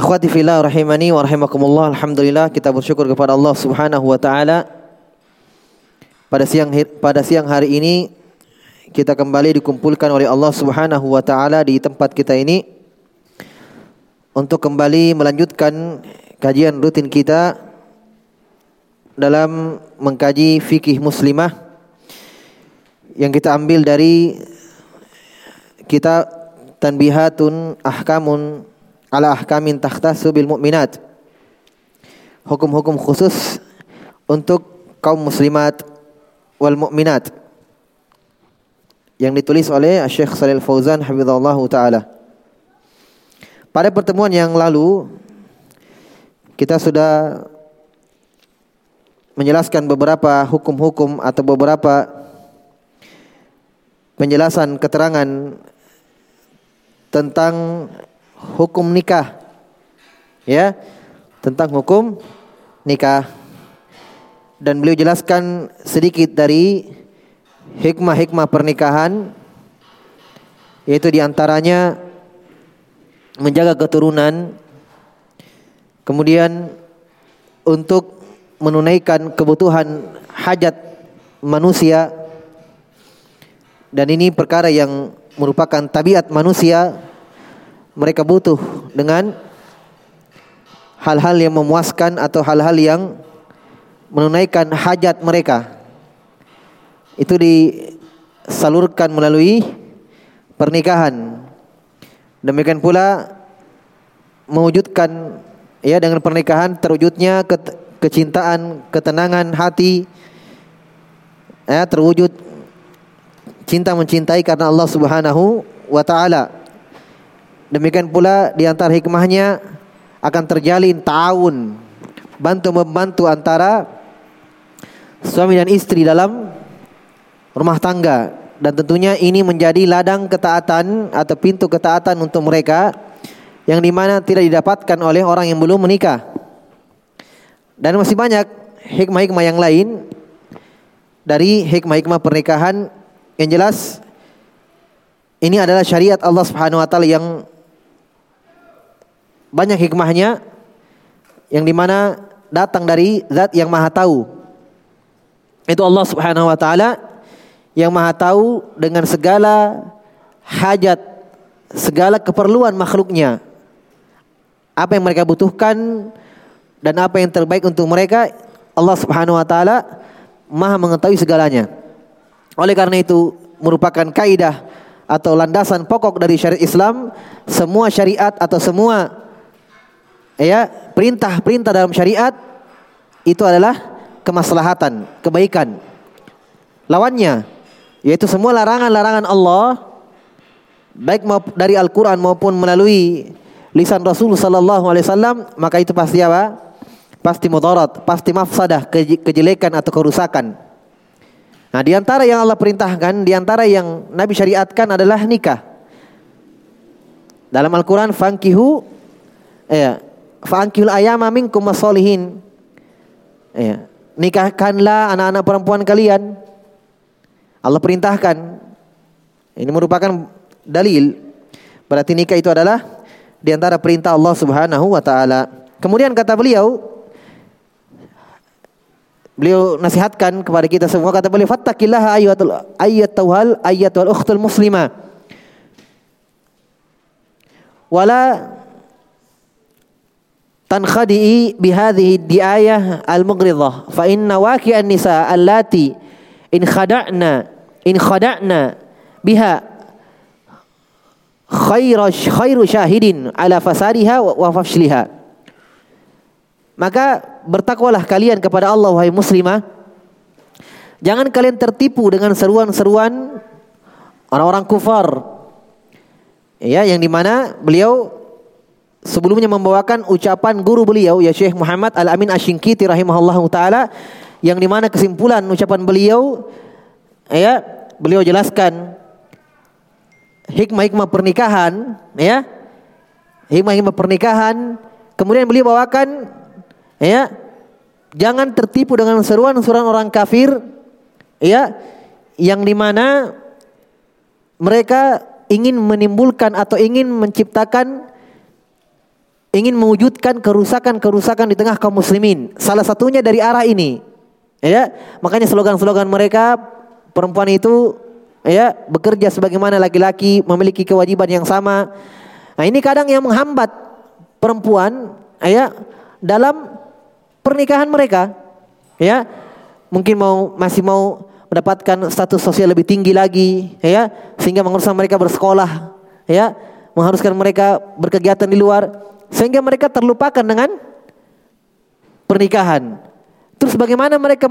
Akhwati fillah rahimani wa rahimakumullah. Alhamdulillah kita bersyukur kepada Allah subhanahu wa ta'ala. Pada siang pada siang hari ini kita kembali dikumpulkan oleh Allah subhanahu wa ta'ala di tempat kita ini Untuk kembali melanjutkan kajian rutin kita Dalam mengkaji fikih muslimah Yang kita ambil dari kitab Tanbihatun Ahkamun ala ahkamin takhtasu bil mu'minat. Hukum-hukum khusus untuk kaum muslimat wal mu'minat. Yang ditulis oleh Syekh Salil Fauzan hafizallahu taala. Pada pertemuan yang lalu kita sudah menjelaskan beberapa hukum-hukum atau beberapa penjelasan keterangan tentang hukum nikah. Ya, tentang hukum nikah. Dan beliau jelaskan sedikit dari hikmah-hikmah pernikahan yaitu di antaranya menjaga keturunan kemudian untuk menunaikan kebutuhan hajat manusia dan ini perkara yang merupakan tabiat manusia mereka butuh dengan hal-hal yang memuaskan atau hal-hal yang menunaikan hajat mereka. Itu disalurkan melalui pernikahan. Demikian pula mewujudkan ya dengan pernikahan terwujudnya ke, kecintaan, ketenangan hati ya terwujud cinta mencintai karena Allah Subhanahu wa taala. Demikian pula di antara hikmahnya akan terjalin tahun bantu membantu antara suami dan istri dalam rumah tangga. Dan tentunya ini menjadi ladang ketaatan atau pintu ketaatan untuk mereka yang di mana tidak didapatkan oleh orang yang belum menikah. Dan masih banyak hikmah-hikmah yang lain dari hikmah-hikmah pernikahan. Yang jelas ini adalah syariat Allah Subhanahu wa taala yang banyak hikmahnya yang di mana datang dari zat yang maha tahu. Itu Allah subhanahu wa ta'ala yang maha tahu dengan segala hajat, segala keperluan makhluknya. Apa yang mereka butuhkan dan apa yang terbaik untuk mereka, Allah subhanahu wa ta'ala maha mengetahui segalanya. Oleh karena itu merupakan kaidah atau landasan pokok dari syariat Islam, semua syariat atau semua ya perintah-perintah dalam syariat itu adalah kemaslahatan, kebaikan. Lawannya yaitu semua larangan-larangan Allah baik dari Al-Qur'an maupun melalui lisan Rasul sallallahu alaihi wasallam, maka itu pasti apa? Pasti mudarat, pasti mafsadah, kejelekan atau kerusakan. Nah, di antara yang Allah perintahkan, di antara yang Nabi syariatkan adalah nikah. Dalam Al-Qur'an fankihu ya, Fa'ankihul ayama minkum masolihin. Ya. Nikahkanlah anak-anak perempuan kalian. Allah perintahkan. Ini merupakan dalil. Berarti nikah itu adalah di antara perintah Allah Subhanahu wa taala. Kemudian kata beliau Beliau nasihatkan kepada kita semua kata beliau fattaqillaha ayyatul ayyatuhal ayyatul ukhtul muslimah. Wala tankhadi'i bihadhihi diayah al-mughridhah fa inna waqi'an nisa allati in khada'na in khada'na biha khairu khairu syahidin ala fasadiha wa fashliha maka bertakwalah kalian kepada Allah wahai muslimah. Jangan kalian tertipu dengan seruan-seruan orang-orang kufar. Ya, yang di mana beliau sebelumnya membawakan ucapan guru beliau ya Syekh Muhammad Al Amin Ashinkiti rahimahullahu taala yang di mana kesimpulan ucapan beliau ya beliau jelaskan hikmah-hikmah pernikahan ya hikmah-hikmah pernikahan kemudian beliau bawakan Ya. Jangan tertipu dengan seruan-seruan orang kafir ya yang di mana mereka ingin menimbulkan atau ingin menciptakan ingin mewujudkan kerusakan-kerusakan di tengah kaum muslimin. Salah satunya dari arah ini. Ya, makanya slogan-slogan mereka perempuan itu ya bekerja sebagaimana laki-laki, memiliki kewajiban yang sama. Nah, ini kadang yang menghambat perempuan ya dalam pernikahan mereka. Ya. Mungkin mau masih mau mendapatkan status sosial lebih tinggi lagi, ya, sehingga mengharuskan mereka bersekolah, ya, mengharuskan mereka berkegiatan di luar, sehingga mereka terlupakan dengan pernikahan. Terus bagaimana mereka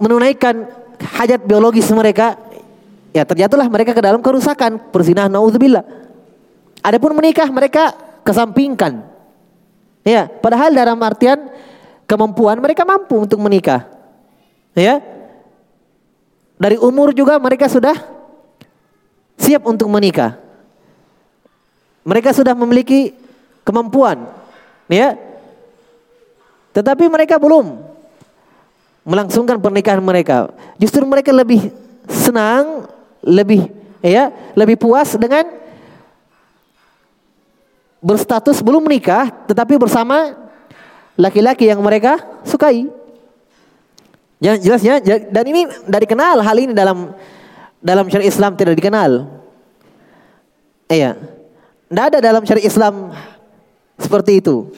menunaikan hajat biologis mereka? Ya terjatuhlah mereka ke dalam kerusakan, perzinahan naudzubillah. Adapun menikah mereka kesampingkan. Ya, padahal dalam artian kemampuan mereka mampu untuk menikah. Ya. Dari umur juga mereka sudah siap untuk menikah. Mereka sudah memiliki kemampuan, ya. Tetapi mereka belum melangsungkan pernikahan mereka. Justru mereka lebih senang, lebih ya, lebih puas dengan berstatus belum menikah tetapi bersama laki-laki yang mereka sukai. Ya, jelasnya dan ini dari kenal hal ini dalam dalam syariat Islam tidak dikenal. Iya. Tidak ada dalam syariat Islam seperti itu.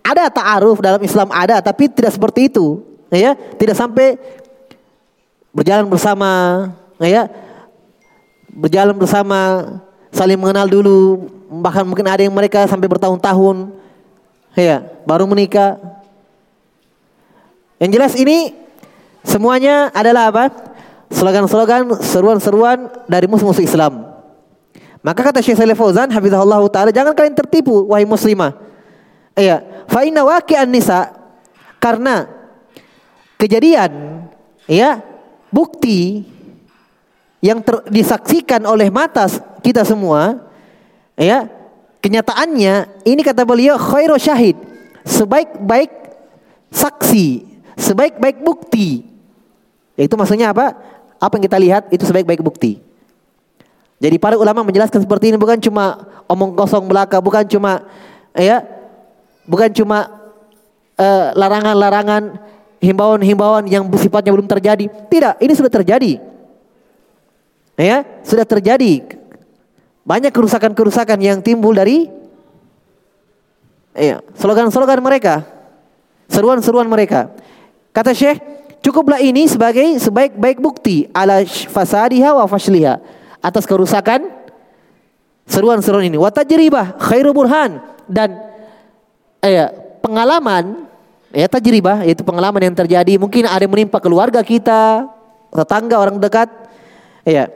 Ada ta'aruf dalam Islam ada tapi tidak seperti itu. Ya, tidak sampai berjalan bersama, ya. Berjalan bersama, saling mengenal dulu, bahkan mungkin ada yang mereka sampai bertahun-tahun ya baru menikah yang jelas ini semuanya adalah apa slogan-slogan seruan-seruan dari musuh-musuh Islam maka kata Syekh Salih Fauzan hafizahullah taala jangan kalian tertipu wahai muslimah iya fa inna waqi'an nisa karena kejadian ya bukti yang ter, disaksikan oleh mata kita semua Ya, kenyataannya ini kata beliau khairu syahid, sebaik-baik saksi, sebaik-baik bukti. Yaitu maksudnya apa? Apa yang kita lihat itu sebaik-baik bukti. Jadi para ulama menjelaskan seperti ini bukan cuma omong kosong belaka, bukan cuma ya, bukan cuma uh, larangan-larangan, himbauan-himbauan yang sifatnya belum terjadi. Tidak, ini sudah terjadi. Ya, sudah terjadi banyak kerusakan-kerusakan yang timbul dari iya, slogan-slogan mereka. Seruan-seruan mereka. Kata Syekh, cukuplah ini sebagai sebaik-baik bukti ala fasadiha wa fashliha atas kerusakan seruan-seruan ini. Wa tajribah khairu burhan dan iya, pengalaman ya tajribah yaitu pengalaman yang terjadi mungkin ada yang menimpa keluarga kita, tetangga, orang dekat. Ya.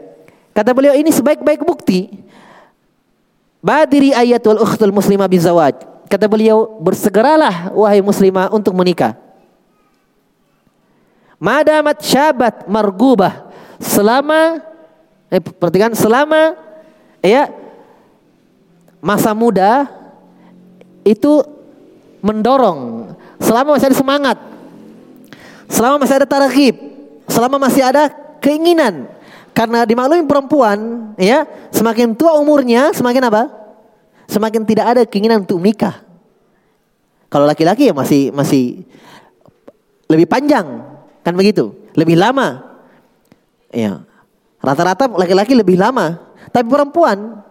Kata beliau ini sebaik-baik bukti Badiri ayatul ukhtul muslimah bizawaj. Kata beliau, bersegeralah wahai muslimah untuk menikah. Madamat syabat margubah. Selama eh, perhatikan selama ya masa muda itu mendorong selama masih ada semangat, selama masih ada targhib, selama masih ada keinginan. Karena dimaklumi perempuan, ya, semakin tua umurnya, semakin apa? Semakin tidak ada keinginan untuk menikah. Kalau laki-laki ya masih masih lebih panjang, kan begitu, lebih lama. Ya, rata-rata laki-laki lebih lama. Tapi perempuan,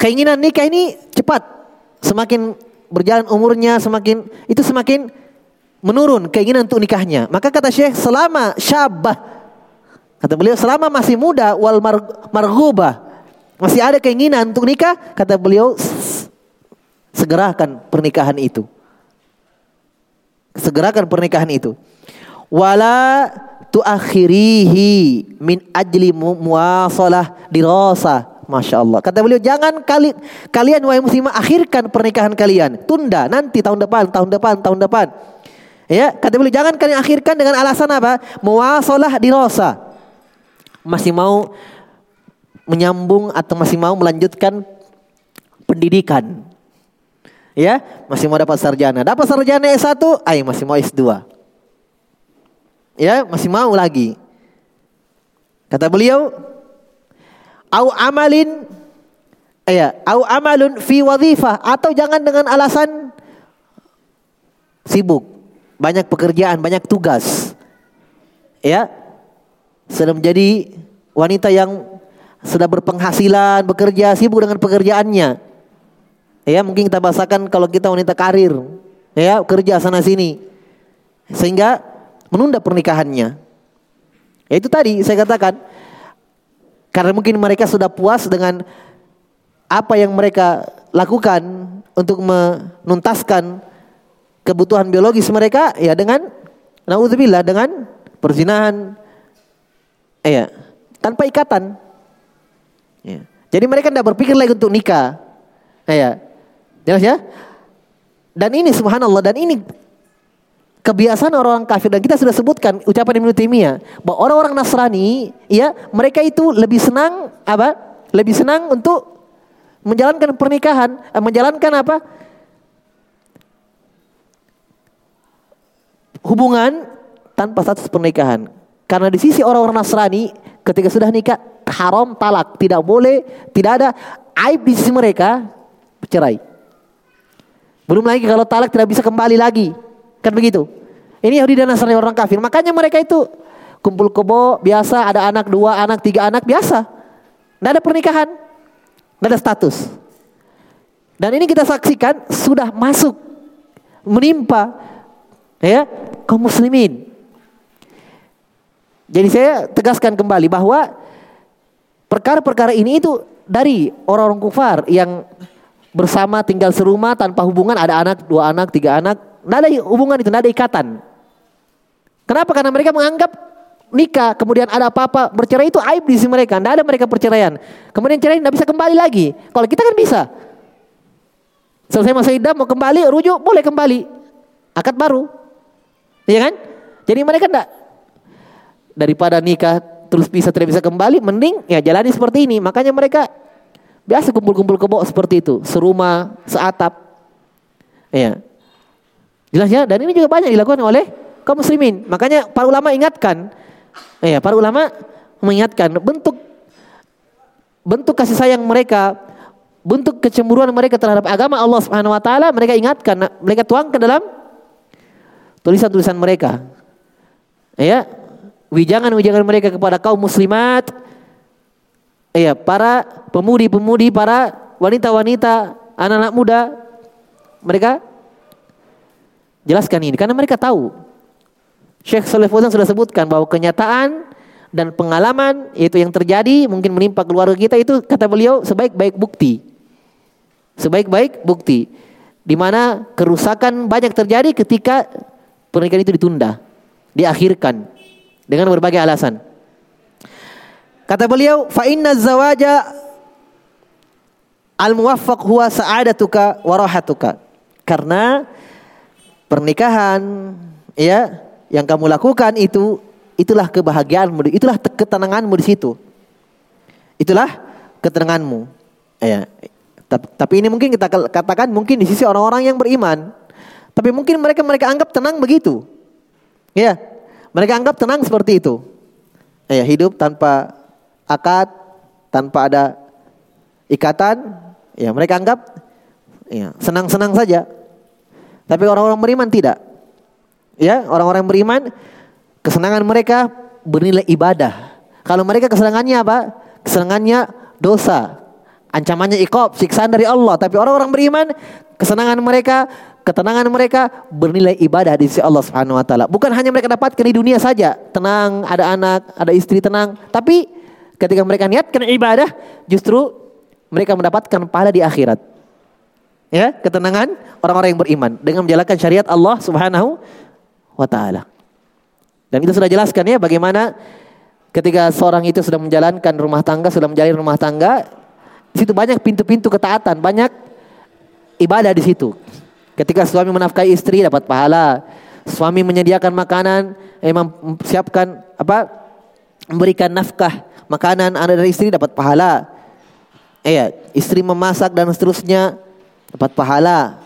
keinginan nikah ini cepat. Semakin berjalan umurnya, semakin itu semakin menurun keinginan untuk nikahnya. Maka kata Syekh, selama syabah Kata beliau selama masih muda wal mar marghubah masih ada keinginan untuk nikah, kata beliau segerakan pernikahan itu. Segerakan pernikahan itu. Wala tuakhirihi min ajli muwasalah dirasa. Masya Allah. Kata beliau, jangan kali, kalian wahai muslimah akhirkan pernikahan kalian. Tunda nanti tahun depan, tahun depan, tahun depan. Ya, kata beliau, jangan kalian akhirkan dengan alasan apa? Muwasalah dirasa masih mau menyambung atau masih mau melanjutkan pendidikan. Ya, masih mau dapat sarjana. Dapat sarjana S1, ay masih mau S2. Ya, masih mau lagi. Kata beliau, au amalin ya, au amalun fi wadhifah atau jangan dengan alasan sibuk, banyak pekerjaan, banyak tugas. Ya, sudah menjadi wanita yang sudah berpenghasilan, bekerja, sibuk dengan pekerjaannya. Ya, mungkin kita bahasakan kalau kita wanita karir, ya, kerja sana sini. Sehingga menunda pernikahannya. Ya itu tadi saya katakan karena mungkin mereka sudah puas dengan apa yang mereka lakukan untuk menuntaskan kebutuhan biologis mereka ya dengan naudzubillah dengan perzinahan, Iya, tanpa ikatan. Ya. Jadi mereka tidak berpikir lagi untuk nikah. Iya. Jelas ya? Dan ini subhanallah dan ini kebiasaan orang-orang kafir dan kita sudah sebutkan ucapan Ibnu Taimiyah bahwa orang-orang Nasrani ya mereka itu lebih senang apa? Lebih senang untuk menjalankan pernikahan, eh, menjalankan apa? hubungan tanpa status pernikahan. Karena di sisi orang-orang Nasrani ketika sudah nikah haram talak, tidak boleh, tidak ada aib di sisi mereka bercerai. Belum lagi kalau talak tidak bisa kembali lagi. Kan begitu. Ini Yahudi dan Nasrani orang kafir. Makanya mereka itu kumpul kebo biasa, ada anak dua, anak tiga anak biasa. Tidak ada pernikahan, tidak ada status. Dan ini kita saksikan sudah masuk menimpa ya kaum muslimin jadi saya tegaskan kembali bahwa perkara-perkara ini itu dari orang-orang kufar yang bersama tinggal serumah tanpa hubungan ada anak, dua anak, tiga anak, tidak ada hubungan itu, tidak ada ikatan. Kenapa? Karena mereka menganggap nikah kemudian ada apa-apa bercerai itu aib di sisi mereka, tidak ada mereka perceraian. Kemudian cerai tidak bisa kembali lagi. Kalau kita kan bisa. Selesai masa iddah mau kembali rujuk boleh kembali. Akad baru. Iya kan? Jadi mereka tidak daripada nikah terus bisa tidak bisa kembali mending ya jalani seperti ini makanya mereka biasa kumpul-kumpul kebo seperti itu serumah seatap ya jelas ya dan ini juga banyak dilakukan oleh kaum muslimin. Makanya para ulama ingatkan ya para ulama mengingatkan bentuk bentuk kasih sayang mereka bentuk kecemburuan mereka terhadap agama Allah Subhanahu wa taala mereka ingatkan mereka tuangkan dalam tulisan-tulisan mereka. Ya wijangan-wijangan mereka kepada kaum muslimat. Iya para pemudi-pemudi para wanita-wanita anak-anak muda mereka jelaskan ini karena mereka tahu Syekh Saleh Fauzan sudah sebutkan bahwa kenyataan dan pengalaman yaitu yang terjadi mungkin menimpa keluarga kita itu kata beliau sebaik-baik bukti sebaik-baik bukti di mana kerusakan banyak terjadi ketika pernikahan itu ditunda diakhirkan dengan berbagai alasan. Kata beliau, fa inna zawaja al muwaffaq huwa sa'adatuka wa rahatuka. Karena pernikahan ya yang kamu lakukan itu itulah kebahagiaanmu, itulah ketenanganmu di situ. Itulah ketenanganmu. Ya. Tapi ini mungkin kita katakan mungkin di sisi orang-orang yang beriman. Tapi mungkin mereka mereka anggap tenang begitu. Ya. Mereka anggap tenang seperti itu. Ya, hidup tanpa akad, tanpa ada ikatan, ya mereka anggap ya senang-senang saja. Tapi orang-orang beriman tidak. Ya, orang-orang beriman kesenangan mereka bernilai ibadah. Kalau mereka kesenangannya apa? Kesenangannya dosa. Ancamannya ikob, siksaan dari Allah. Tapi orang-orang beriman, kesenangan mereka, ketenangan mereka bernilai ibadah di sisi Allah Subhanahu wa taala. Bukan hanya mereka dapatkan di dunia saja, tenang, ada anak, ada istri tenang, tapi ketika mereka niatkan ibadah, justru mereka mendapatkan pahala di akhirat. Ya, ketenangan orang-orang yang beriman dengan menjalankan syariat Allah Subhanahu wa taala. Dan itu sudah jelaskan ya bagaimana ketika seorang itu sudah menjalankan rumah tangga, sudah menjalani rumah tangga, di situ banyak pintu-pintu ketaatan, banyak ibadah di situ. Ketika suami menafkahi istri dapat pahala, suami menyediakan makanan, emang siapkan apa? memberikan nafkah makanan ada dari istri dapat pahala. Iya, istri memasak dan seterusnya dapat pahala.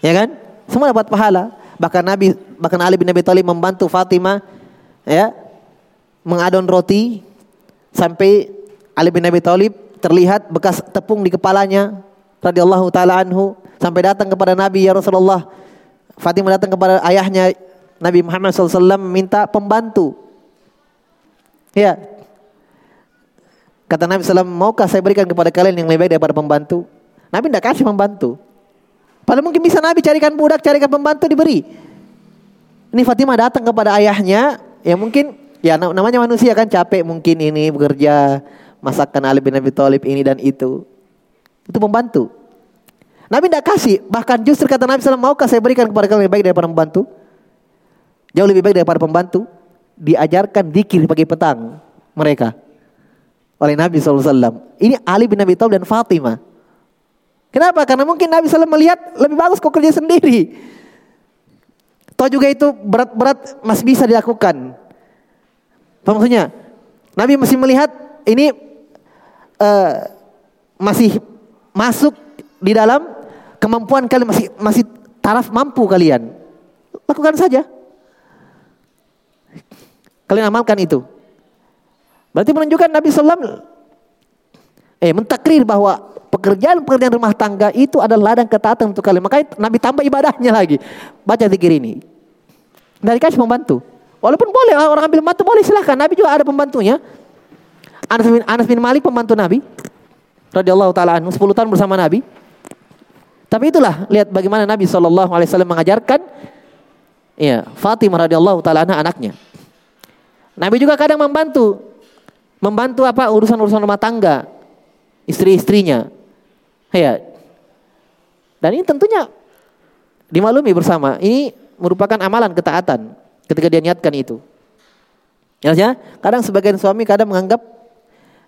Ya kan? Semua dapat pahala. Bahkan Nabi bahkan Ali bin Abi Thalib membantu Fatimah ya mengadon roti sampai Ali bin Abi Thalib terlihat bekas tepung di kepalanya radhiyallahu taala anhu sampai datang kepada Nabi ya Rasulullah. Fatimah datang kepada ayahnya Nabi Muhammad SAW minta pembantu. Ya. Kata Nabi SAW, maukah saya berikan kepada kalian yang lebih baik daripada pembantu? Nabi tidak kasih pembantu. Padahal mungkin bisa Nabi carikan budak, carikan pembantu diberi. Ini Fatimah datang kepada ayahnya, ya mungkin ya namanya manusia kan capek mungkin ini bekerja masakan Ali bin Abi Thalib ini dan itu. Itu pembantu. Nabi tidak kasih, bahkan justru kata Nabi SAW, maukah saya berikan kepada kalian lebih baik daripada pembantu? Jauh lebih baik daripada pembantu. Diajarkan dikir pagi petang mereka oleh Nabi SAW. Ini Ali bin Abi Thalib dan Fatimah. Kenapa? Karena mungkin Nabi SAW melihat lebih bagus kau kerja sendiri. Toh juga itu berat-berat masih bisa dilakukan. Apa maksudnya? Nabi masih melihat ini uh, masih masuk di dalam kemampuan kalian masih masih taraf mampu kalian. Lakukan saja. Kalian amalkan itu. Berarti menunjukkan Nabi SAW eh mentakrir bahwa pekerjaan-pekerjaan rumah tangga itu adalah ladang ketaatan untuk kalian. Makanya Nabi tambah ibadahnya lagi. Baca zikir ini. Dari kasih membantu. Walaupun boleh orang ambil membantu boleh silahkan. Nabi juga ada pembantunya. Anas bin, Anas bin Malik pembantu Nabi radhiyallahu taala anhu 10 tahun bersama Nabi. Tapi itulah lihat bagaimana Nabi wasallam mengajarkan ya Fatimah radhiyallahu taala anaknya. Nabi juga kadang membantu membantu apa urusan-urusan rumah tangga istri-istrinya. Ya. Dan ini tentunya dimaklumi bersama. Ini merupakan amalan ketaatan ketika dia niatkan itu. Ya, kadang sebagian suami kadang menganggap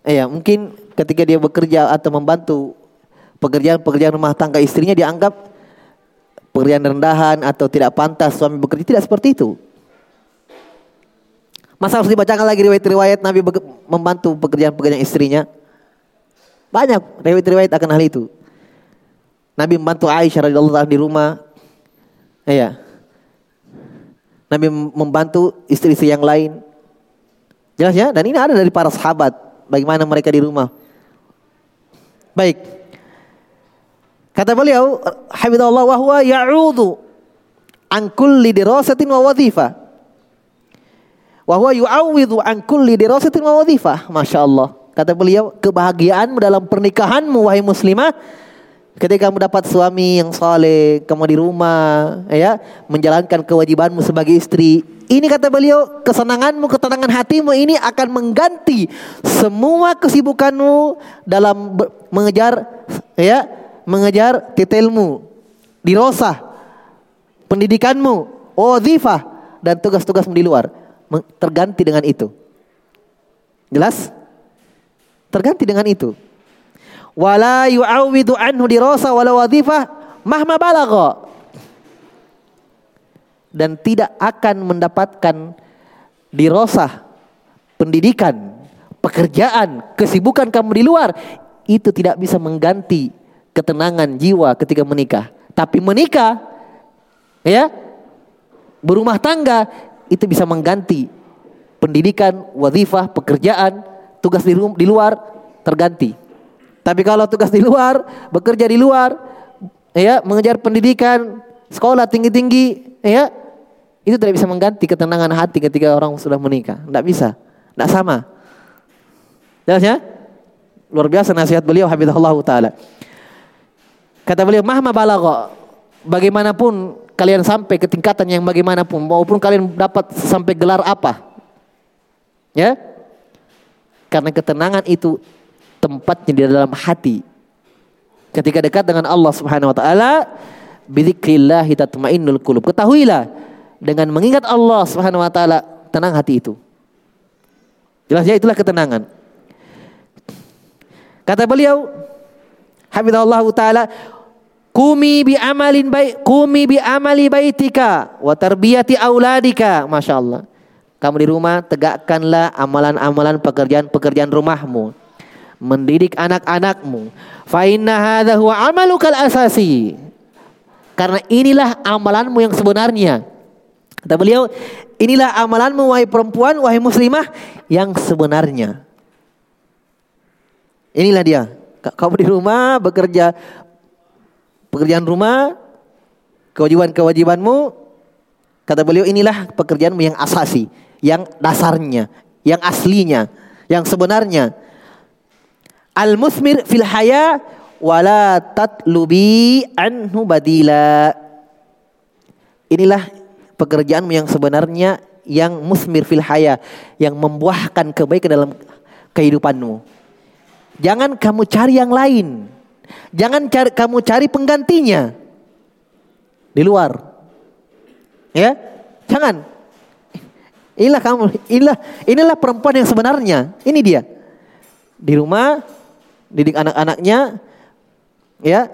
ya mungkin ketika dia bekerja atau membantu pekerjaan-pekerjaan rumah tangga istrinya dianggap pekerjaan rendahan atau tidak pantas suami bekerja tidak seperti itu. Masa harus dibacakan lagi riwayat-riwayat Nabi membantu pekerjaan-pekerjaan istrinya? Banyak riwayat-riwayat akan hal itu. Nabi membantu Aisyah radhiyallahu anha di rumah. Iya. Nabi membantu istri-istri yang lain. Jelas ya? Dan ini ada dari para sahabat bagaimana mereka di rumah. Baik. Kata beliau, Habibullah wa huwa ya'udhu an kulli dirasatin wa wadhifa. Wa huwa yu'awwidhu an kulli dirasatin wa wadhifa. Masya Allah. Kata beliau, kebahagiaanmu dalam pernikahanmu wahai muslimah ketika kamu dapat suami yang saleh, kamu di rumah, ya, menjalankan kewajibanmu sebagai istri. Ini kata beliau, kesenanganmu, ketenangan hatimu ini akan mengganti semua kesibukanmu dalam mengejar ya, mengejar titelmu, dirosah, pendidikanmu, wazifah dan tugas-tugasmu di luar terganti dengan itu. Jelas? Terganti dengan itu. Wala yu'awidu anhu dirasa wala wadhifah mahma balagha. Dan tidak akan mendapatkan dirosah, pendidikan, pekerjaan, kesibukan kamu di luar. Itu tidak bisa mengganti ketenangan jiwa ketika menikah. Tapi menikah Ya. Berumah tangga itu bisa mengganti pendidikan, wadifah, pekerjaan, tugas di, di luar terganti. Tapi kalau tugas di luar, bekerja di luar, ya, mengejar pendidikan, sekolah tinggi-tinggi, ya, itu tidak bisa mengganti ketenangan hati ketika orang sudah menikah. Tidak bisa. Tidak sama. Jelas ya? Luar biasa nasihat beliau Habibullah taala. Kata beliau, "Mahma balagha." Bagaimanapun kalian sampai ke tingkatan yang bagaimanapun, maupun kalian dapat sampai gelar apa. Ya? Karena ketenangan itu tempatnya di dalam hati. Ketika dekat dengan Allah Subhanahu wa taala, bidzikrillah tatmainnul qulub. Ketahuilah dengan mengingat Allah Subhanahu wa taala tenang hati itu. Jelas ya itulah ketenangan. Kata beliau Habibullah taala Kumi bi amalin baik, kumi bi amali baitika wa tarbiyati auladika. Masya Allah. Kamu di rumah tegakkanlah amalan-amalan pekerjaan-pekerjaan rumahmu. Mendidik anak-anakmu. Fa inna hadha huwa amalukal asasi. Karena inilah amalanmu yang sebenarnya. Kata beliau, inilah amalanmu wahai perempuan, wahai muslimah yang sebenarnya. Inilah dia. Kamu di rumah bekerja pekerjaan rumah, kewajiban-kewajibanmu, kata beliau inilah pekerjaanmu yang asasi, yang dasarnya, yang aslinya, yang sebenarnya. Al-musmir fil haya wala tatlubi anhu badila. Inilah pekerjaanmu yang sebenarnya yang musmir fil haya, yang membuahkan kebaikan dalam kehidupanmu. Jangan kamu cari yang lain. Jangan cari, kamu cari penggantinya di luar. Ya, jangan. Inilah kamu, inilah inilah perempuan yang sebenarnya. Ini dia. Di rumah didik anak-anaknya ya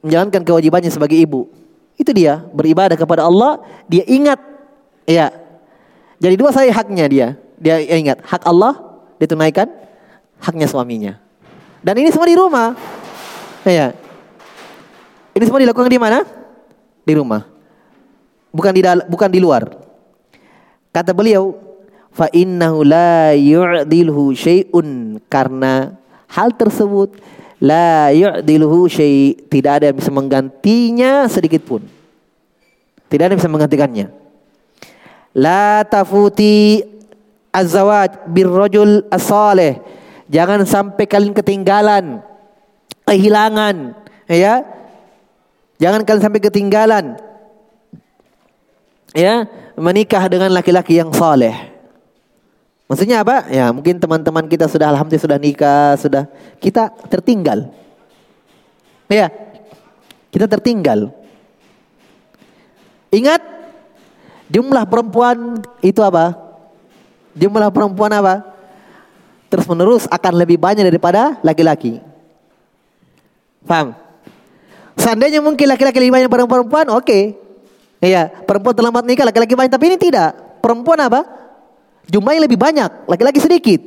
menjalankan kewajibannya sebagai ibu. Itu dia, beribadah kepada Allah, dia ingat ya. Jadi dua saya haknya dia. Dia ingat hak Allah ditunaikan, haknya suaminya. Dan ini semua di rumah. Ya. Ini semua dilakukan di mana? Di rumah. Bukan di bukan di luar. Kata beliau, fa innahu la yu'dilhu syai'un karena hal tersebut La yu'diluhu syai' Tidak ada yang bisa menggantinya sedikit pun. Tidak ada yang bisa menggantikannya. La tafuti azawaj birrajul as-salih. Jangan sampai kalian ketinggalan, kehilangan, ya. Jangan kalian sampai ketinggalan. Ya, menikah dengan laki-laki yang saleh. Maksudnya apa? Ya mungkin teman-teman kita sudah alhamdulillah sudah nikah, sudah kita tertinggal. Ya, kita tertinggal. Ingat jumlah perempuan itu apa? Jumlah perempuan apa? Terus menerus akan lebih banyak daripada laki-laki. Paham? Seandainya mungkin laki-laki lebih banyak perempuan, oke. Okay. Iya, perempuan terlambat nikah, laki-laki banyak, tapi ini tidak. Perempuan apa? Jumlahnya lebih banyak, laki-laki sedikit.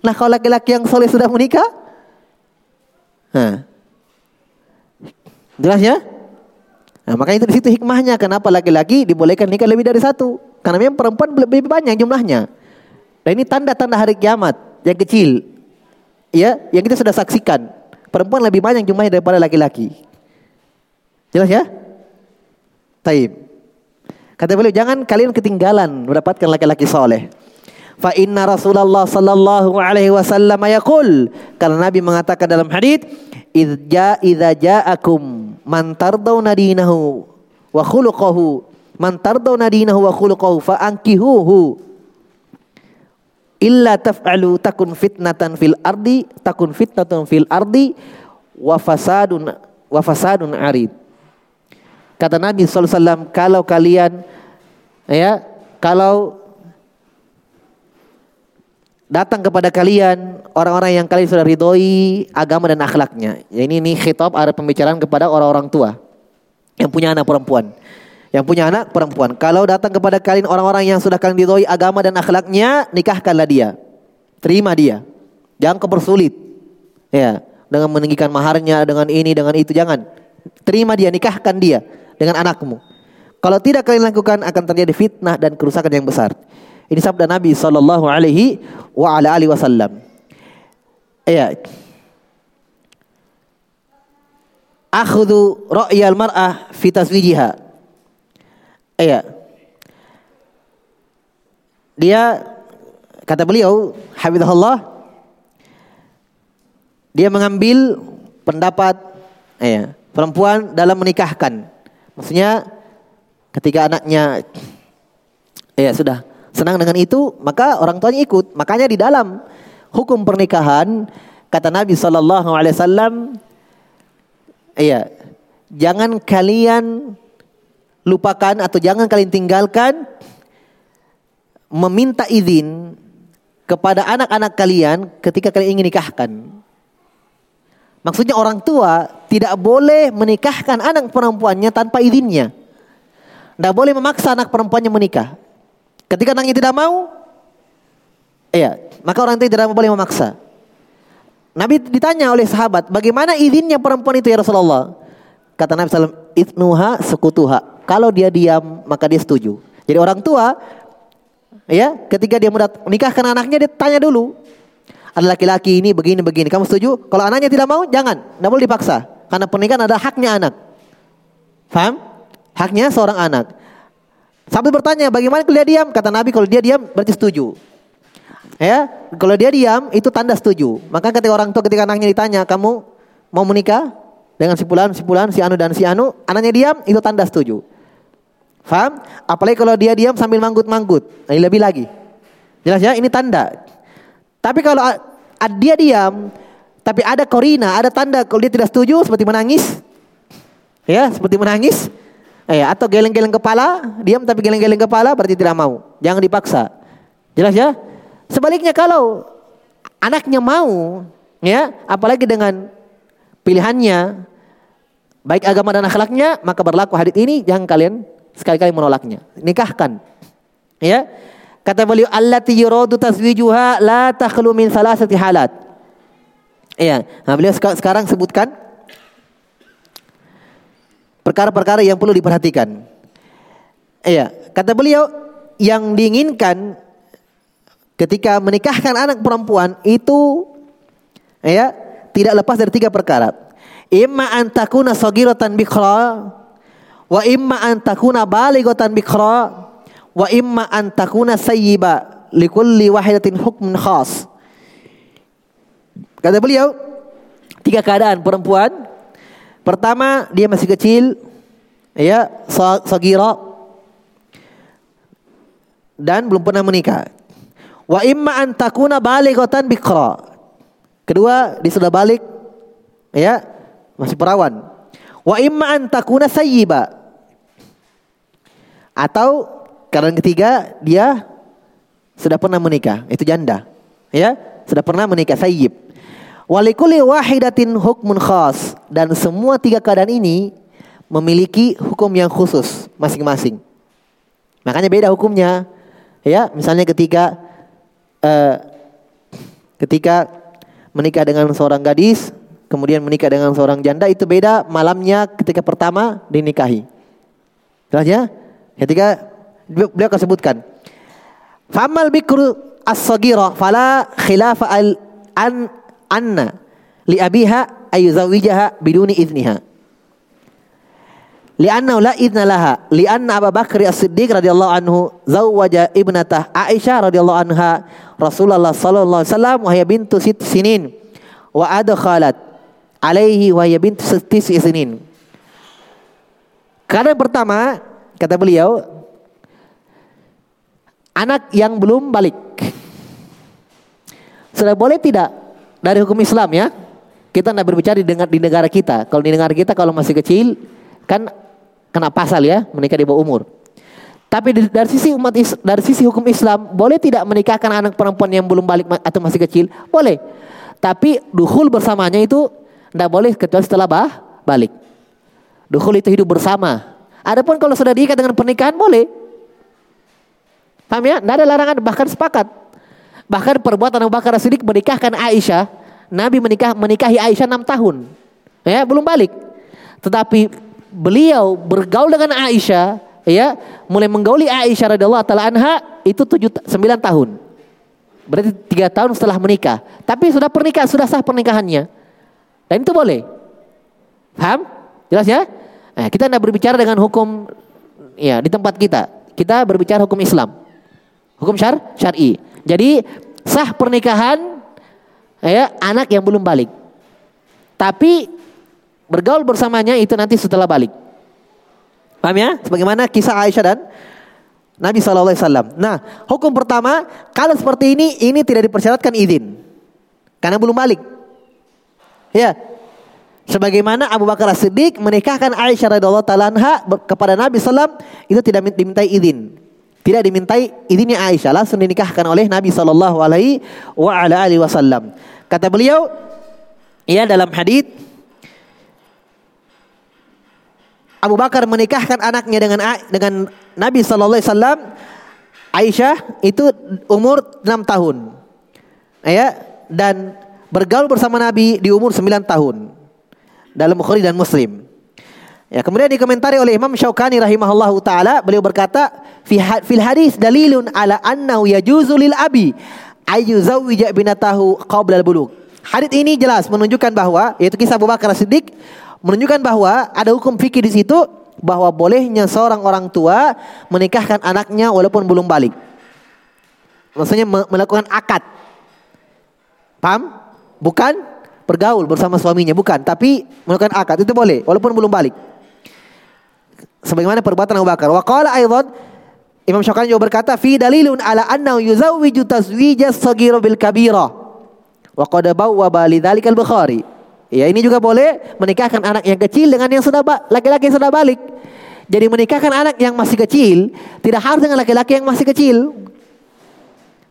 Nah kalau laki-laki yang soleh sudah menikah, nah, jelas ya? Nah, makanya itu di situ hikmahnya kenapa laki-laki dibolehkan nikah lebih dari satu. Karena memang perempuan lebih banyak jumlahnya. Dan ini tanda-tanda hari kiamat yang kecil. Ya, yang kita sudah saksikan. Perempuan lebih banyak jumlahnya daripada laki-laki. Jelas ya? Taib. Kata beliau, jangan kalian ketinggalan mendapatkan laki-laki soleh. Fa inna Rasulullah sallallahu alaihi wasallam yaqul karena Nabi mengatakan dalam hadis idza idza ja'akum man tardawna dinahu wa khuluquhu man tardawna dinahu wa khuluquhu fa ankihuhu illa taf'alu takun fitnatan fil ardi takun fitnatun fil ardi wa fasadun wa fasadun arid kata Nabi wasallam kalau kalian ya kalau datang kepada kalian orang-orang yang kalian sudah ridhoi agama dan akhlaknya. Ya, ini ini khitab ada pembicaraan kepada orang-orang tua yang punya anak perempuan. Yang punya anak perempuan. Kalau datang kepada kalian orang-orang yang sudah kalian ridhoi agama dan akhlaknya, nikahkanlah dia. Terima dia. Jangan kepersulit. Ya, dengan meninggikan maharnya, dengan ini, dengan itu jangan. Terima dia, nikahkan dia. Dengan anakmu. Kalau tidak kalian lakukan akan terjadi fitnah dan kerusakan yang besar. Ini sabda Nabi sallallahu alaihi wa ala alihi wasallam. Iya. Akhudhu ra'yal mar'ah fi taswijiha. Iya. Dia kata beliau, Habibullah dia mengambil pendapat iya, perempuan dalam menikahkan. Maksudnya ketika anaknya ya sudah senang dengan itu, maka orang tuanya ikut. Makanya di dalam hukum pernikahan kata Nabi sallallahu alaihi iya, jangan kalian lupakan atau jangan kalian tinggalkan meminta izin kepada anak-anak kalian ketika kalian ingin nikahkan. Maksudnya orang tua tidak boleh menikahkan anak perempuannya tanpa izinnya. Tidak boleh memaksa anak perempuannya menikah. Ketika anaknya tidak mau, iya, maka orang tua tidak boleh memaksa. Nabi ditanya oleh sahabat, bagaimana izinnya perempuan itu ya Rasulullah? Kata Nabi SAW, itnuha sekutuha. Kalau dia diam, maka dia setuju. Jadi orang tua, ya, ketika dia menikahkan anaknya, dia tanya dulu, ada laki-laki ini begini begini. Kamu setuju? Kalau anaknya tidak mau, jangan. Tidak boleh dipaksa. Karena pernikahan adalah haknya anak. Faham? Haknya seorang anak. Sahabat bertanya, bagaimana kalau dia diam? Kata Nabi, kalau dia diam berarti setuju. Ya, kalau dia diam itu tanda setuju. Maka ketika orang tua ketika anaknya ditanya, kamu mau menikah dengan si pulan, si pulan, si anu dan si anu, anaknya diam itu tanda setuju. Faham? Apalagi kalau dia diam sambil manggut-manggut, nah, ini lebih lagi. Jelas ya, ini tanda. Tapi kalau dia diam, tapi ada korina, ada tanda kalau dia tidak setuju seperti menangis. Ya, seperti menangis. Eh, atau geleng-geleng kepala, diam tapi geleng-geleng kepala berarti tidak mau. Jangan dipaksa. Jelas ya? Sebaliknya kalau anaknya mau, ya, apalagi dengan pilihannya baik agama dan akhlaknya, maka berlaku hadis ini jangan kalian sekali-kali menolaknya. Nikahkan. Ya. Kata beliau allati yuradu taswijuha la takhlu min salasati halat. Iya, nah beliau sekarang sebutkan perkara-perkara yang perlu diperhatikan. Iya, kata beliau yang diinginkan ketika menikahkan anak perempuan itu ya tidak lepas dari tiga perkara. Imma an takuna sagiratan bikra wa imma an takuna balighatan bikra wa imma an takuna sayyiba likulli wahidatin hukmun khas. Kata beliau, tiga keadaan perempuan. Pertama, dia masih kecil, ya, sagira dan belum pernah menikah. Wa imma an takuna balighatan bikra. Kedua, dia sudah balik, ya, masih perawan. Wa imma an takuna sayyiba. Atau karena ketiga dia sudah pernah menikah, itu janda. Ya, sudah pernah menikah sayyib. Walikuli wahidatin hukmun khas dan semua tiga keadaan ini memiliki hukum yang khusus masing-masing. Makanya beda hukumnya. Ya, misalnya ketika uh, ketika menikah dengan seorang gadis, kemudian menikah dengan seorang janda itu beda malamnya ketika pertama dinikahi. Jelas ya? Ketika beliau akan sebutkan. Famal bikru as-sagira fala khilafa al an anna li abiha ayuzawijaha biduni idniha. Lianna la idna laha lianna Abu Bakar As-Siddiq radhiyallahu anhu zawwaja ibnatah Aisyah radhiyallahu anha Rasulullah sallallahu alaihi wasallam wa hiya bintu sit sinin wa adkhalat alaihi wa hiya bintu tis sinin. Karena pertama kata beliau anak yang belum balik. Sudah boleh tidak dari hukum Islam ya? Kita tidak berbicara di, di negara kita. Kalau di negara kita kalau masih kecil kan kena pasal ya menikah di bawah umur. Tapi dari sisi umat dari sisi hukum Islam boleh tidak menikahkan anak perempuan yang belum balik atau masih kecil? Boleh. Tapi duhul bersamanya itu tidak boleh kecuali setelah bah, balik. Duhul itu hidup bersama. Adapun kalau sudah diikat dengan pernikahan boleh. Paham ya? Tidak ada larangan bahkan sepakat. Bahkan perbuatan Abu Bakar Siddiq menikahkan Aisyah, Nabi menikah menikahi Aisyah enam tahun. Ya, belum balik. Tetapi beliau bergaul dengan Aisyah, ya, mulai menggauli Aisyah radhiyallahu taala anha itu 7 9 tahun. Berarti tiga tahun setelah menikah. Tapi sudah pernikahan, sudah sah pernikahannya. Dan itu boleh. Paham? Jelas ya? Nah, kita tidak berbicara dengan hukum ya di tempat kita. Kita berbicara hukum Islam. Hukum syar syar'i. Jadi sah pernikahan ya anak yang belum balik. Tapi bergaul bersamanya itu nanti setelah balik. Paham ya? Sebagaimana kisah Aisyah dan Nabi SAW. Nah, hukum pertama, kalau seperti ini, ini tidak dipersyaratkan izin. Karena belum balik. Ya. Sebagaimana Abu Bakar As-Siddiq menikahkan Aisyah radhiyallahu taala kepada Nabi sallam itu tidak dimintai izin. Tidak dimintai izinnya Aisyah langsung dinikahkan oleh Nabi sallallahu alaihi wa ala alihi wasallam. Kata beliau ya dalam hadis Abu Bakar menikahkan anaknya dengan dengan Nabi sallallahu alaihi wasallam Aisyah itu umur 6 tahun. Ya, dan bergaul bersama Nabi di umur 9 tahun. Dalam Bukhari dan Muslim. Ya, kemudian dikomentari oleh Imam Syaukani rahimahullahu taala, beliau berkata, "Fi fil hadis dalilun ala annahu yajuzu lil abi ayu zawija binatahu qabla al-bulugh." Hadis ini jelas menunjukkan bahwa yaitu kisah Abu Bakar Siddiq menunjukkan bahwa ada hukum fikih di situ bahwa bolehnya seorang orang tua menikahkan anaknya walaupun belum balik. Maksudnya melakukan akad. Paham? Bukan bergaul bersama suaminya, bukan, tapi melakukan akad itu boleh walaupun belum balik. Sebagaimana perbuatan Abu Bakar. Wa qala aidan Imam Syafi'i juga berkata fi dalilun ala annahu yuzawwiju tazwija saghira bil kabira. Wa qad bawwa lidzalika al-Bukhari. Ya ini juga boleh menikahkan anak yang kecil dengan yang sudah laki-laki sudah balik. Jadi menikahkan anak yang masih kecil tidak harus dengan laki-laki yang masih kecil.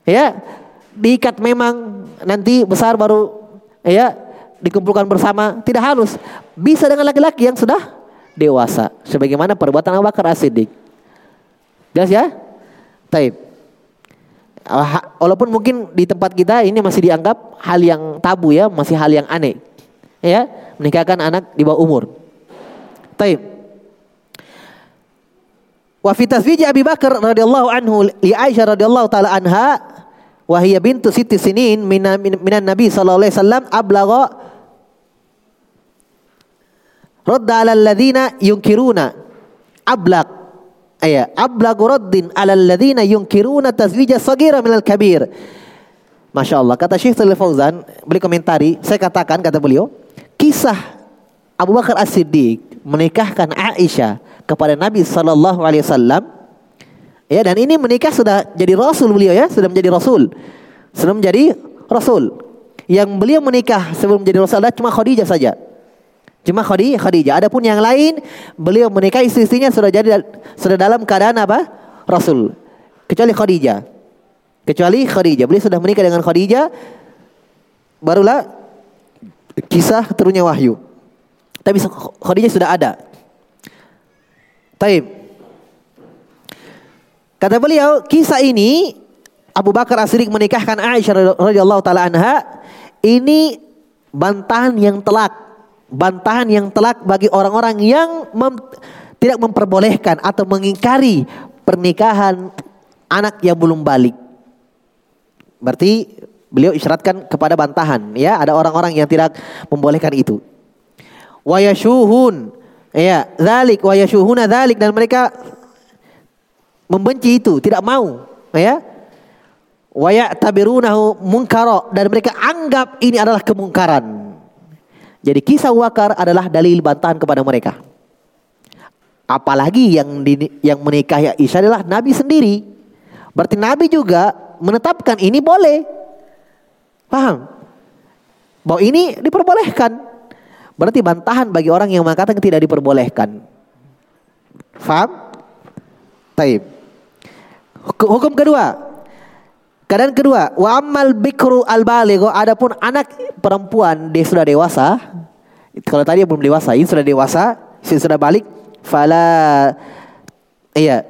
Ya, diikat memang nanti besar baru ya dikumpulkan bersama tidak harus. Bisa dengan laki-laki yang sudah dewasa sebagaimana perbuatan Abu Bakar As-Siddiq. Jelas ya? Taib. Walaupun mungkin di tempat kita ini masih dianggap hal yang tabu ya, masih hal yang aneh ya menikahkan anak di bawah umur. Taib. Wa fi tazwij Abi Bakar radhiyallahu anhu li Aisyah radhiyallahu taala anha wa bintu sitti sinin minan Nabi sallallahu alaihi wasallam ablagha radda ala alladhina yunkiruna ablaq aya ablagu raddin ala alladhina yunkiruna tazwij sagira minal kabir Masya Allah kata Syekh Salih Fauzan beli komentari saya katakan kata beliau kisah Abu Bakar As-Siddiq menikahkan Aisyah kepada Nabi Sallallahu Alaihi Wasallam. Ya dan ini menikah sudah jadi Rasul beliau ya sudah menjadi Rasul. Sudah menjadi Rasul. Yang beliau menikah sebelum menjadi Rasul adalah cuma Khadijah saja cuma Khadijah Khadijah adapun yang lain beliau menikah istri-istrinya sudah jadi sudah dalam keadaan apa Rasul kecuali Khadijah kecuali Khadijah beliau sudah menikah dengan Khadijah barulah kisah turunnya wahyu. Tapi Khadijah sudah ada. Taib. Kata beliau, kisah ini Abu Bakar as menikahkan Aisyah radhiyallahu taala anha ini bantahan yang telak, bantahan yang telak bagi orang-orang yang mem, tidak memperbolehkan atau mengingkari pernikahan anak yang belum balik. Berarti Beliau isyaratkan kepada bantahan, ya, ada orang-orang yang tidak membolehkan itu. Wayashuhun, ya, zalik wayashuhuna zalik dan mereka membenci itu, tidak mau, ya. Waya tabirunahu munkaro dan mereka anggap ini adalah kemungkaran. Jadi kisah wakar adalah dalil bantahan kepada mereka. Apalagi yang di, yang menikahi Aisyah adalah Nabi sendiri. Berarti Nabi juga menetapkan ini boleh. Paham? Bahwa ini diperbolehkan. Berarti bantahan bagi orang yang mengatakan tidak diperbolehkan. Paham? Taib. Hukum kedua. Keadaan kedua, wa ammal bikru al baligho adapun anak perempuan dia sudah dewasa. Kalau tadi belum dewasa, ini sudah dewasa, ini sudah balik, fala iya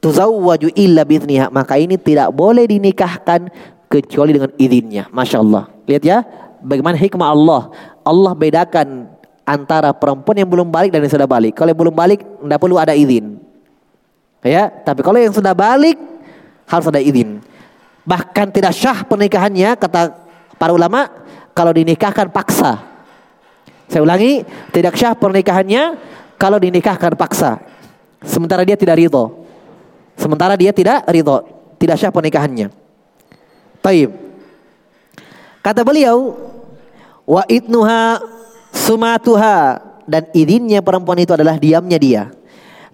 tuzawwaju illa bithniha maka ini tidak boleh dinikahkan kecuali dengan izinnya. Masya Allah. Lihat ya, bagaimana hikmah Allah. Allah bedakan antara perempuan yang belum balik dan yang sudah balik. Kalau yang belum balik tidak perlu ada izin. Ya, tapi kalau yang sudah balik harus ada izin. Bahkan tidak syah pernikahannya kata para ulama kalau dinikahkan paksa. Saya ulangi, tidak syah pernikahannya kalau dinikahkan paksa. Sementara dia tidak ridho. Sementara dia tidak ridho, tidak syah pernikahannya. Taib. Kata beliau, wa itnuha sumatuha dan izinnya perempuan itu adalah diamnya dia.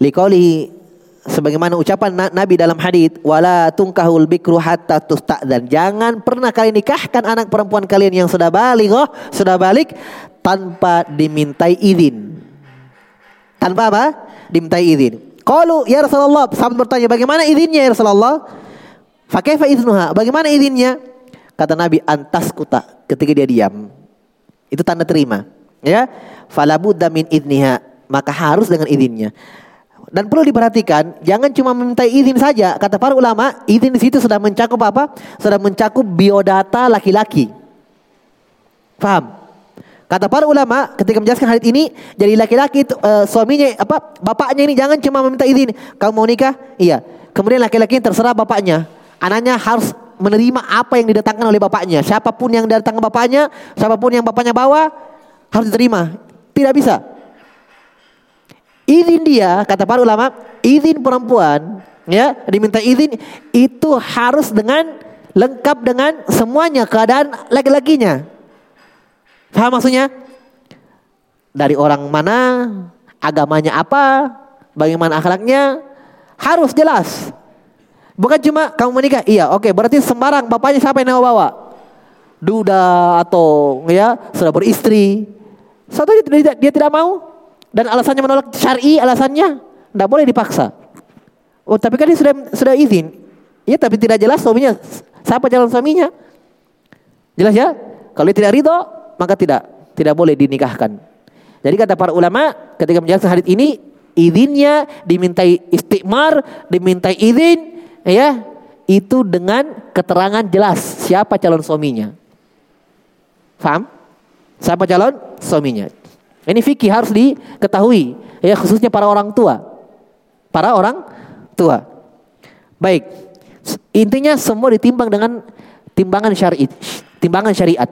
Liqauli sebagaimana ucapan Nabi dalam hadis wala tungkahul bikru hatta tusta'dzan. Jangan pernah kalian nikahkan anak perempuan kalian yang sudah balik, oh, sudah balik tanpa dimintai izin. Tanpa apa? Dimintai izin. Qalu ya Rasulullah, sahabat bertanya, bagaimana izinnya ya Rasulullah? Fakaifa iznuha? Bagaimana izinnya? Kata Nabi, antas kuta ketika dia diam. Itu tanda terima. Ya, falabudda min idniha. Maka harus dengan izinnya. Dan perlu diperhatikan, jangan cuma meminta izin saja. Kata para ulama, izin di situ sudah mencakup apa? Sudah mencakup biodata laki-laki. Paham? Kata para ulama ketika menjelaskan hal ini, jadi laki-laki itu uh, suaminya apa? Bapaknya ini jangan cuma meminta izin. Kamu mau nikah? Iya. Kemudian laki-laki terserah bapaknya. Anaknya harus menerima apa yang didatangkan oleh bapaknya. Siapa pun yang datang ke bapaknya, siapa pun yang bapaknya bawa harus diterima. Tidak bisa. Izin dia, kata para ulama, izin perempuan, ya, diminta izin itu harus dengan lengkap dengan semuanya keadaan laki-lakinya. Paham maksudnya? Dari orang mana, agamanya apa, bagaimana akhlaknya, harus jelas. Bukan cuma kamu menikah, iya oke okay, berarti sembarang bapaknya siapa yang mau bawa? Duda atau ya sudah beristri. Satu dia, dia, dia tidak mau dan alasannya menolak syar'i alasannya tidak boleh dipaksa. Oh tapi kan dia sudah sudah izin. Ya tapi tidak jelas suaminya siapa calon suaminya. Jelas ya? Kalau dia tidak ridho maka tidak tidak boleh dinikahkan. Jadi kata para ulama ketika menjelaskan hadis ini izinnya dimintai istikmar, dimintai izin ya itu dengan keterangan jelas siapa calon suaminya. Faham? Siapa calon suaminya? Ini fikih harus diketahui ya khususnya para orang tua. Para orang tua. Baik. Intinya semua ditimbang dengan timbangan syariat. Timbangan syariat.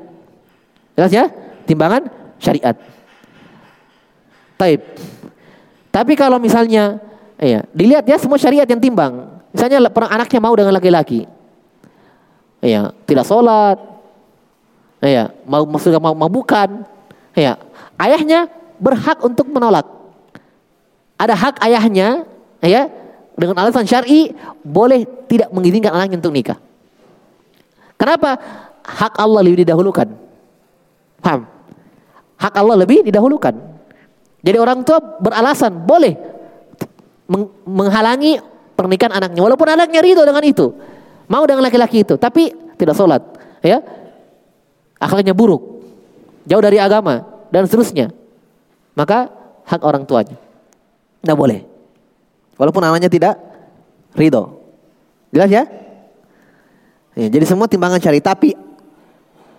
Jelas ya? Timbangan syariat. Taib. Tapi kalau misalnya ya, dilihat ya semua syariat yang timbang. Misalnya anaknya mau dengan laki-laki. Ya, tidak sholat. Ya, mau maksudnya mau, mau bukan. Ya, ayahnya berhak untuk menolak. Ada hak ayahnya, ya, dengan alasan syar'i boleh tidak mengizinkan anaknya untuk nikah. Kenapa? Hak Allah lebih didahulukan. Paham? Hak Allah lebih didahulukan. Jadi orang tua beralasan boleh menghalangi pernikahan anaknya walaupun anaknya ridho dengan itu. Mau dengan laki-laki itu, tapi tidak sholat, ya. Akhlaknya buruk, jauh dari agama dan seterusnya. Maka hak orang tuanya. Tidak boleh. Walaupun anaknya tidak ridho. Jelas ya? ya jadi semua timbangan cari. Tapi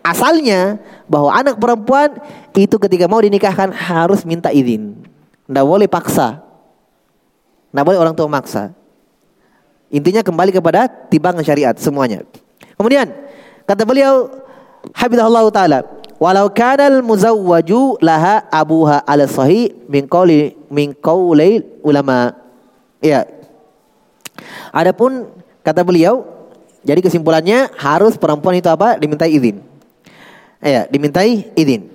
Asalnya bahwa anak perempuan itu ketika mau dinikahkan harus minta izin. Tidak boleh paksa. Tidak boleh orang tua maksa. Intinya kembali kepada timbangan syariat semuanya. Kemudian kata beliau Habibullah taala, walau kanal muzawwaju laha abuha ala sahih min qawli min qawli ulama. Ya. Adapun kata beliau, jadi kesimpulannya harus perempuan itu apa? Dimintai izin. Ya, dimintai izin.